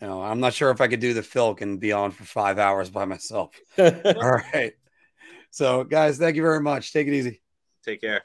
know, I'm not sure if I could do the Filk and be on for five hours by myself. All right. So, guys, thank you very much. Take it easy. Take care.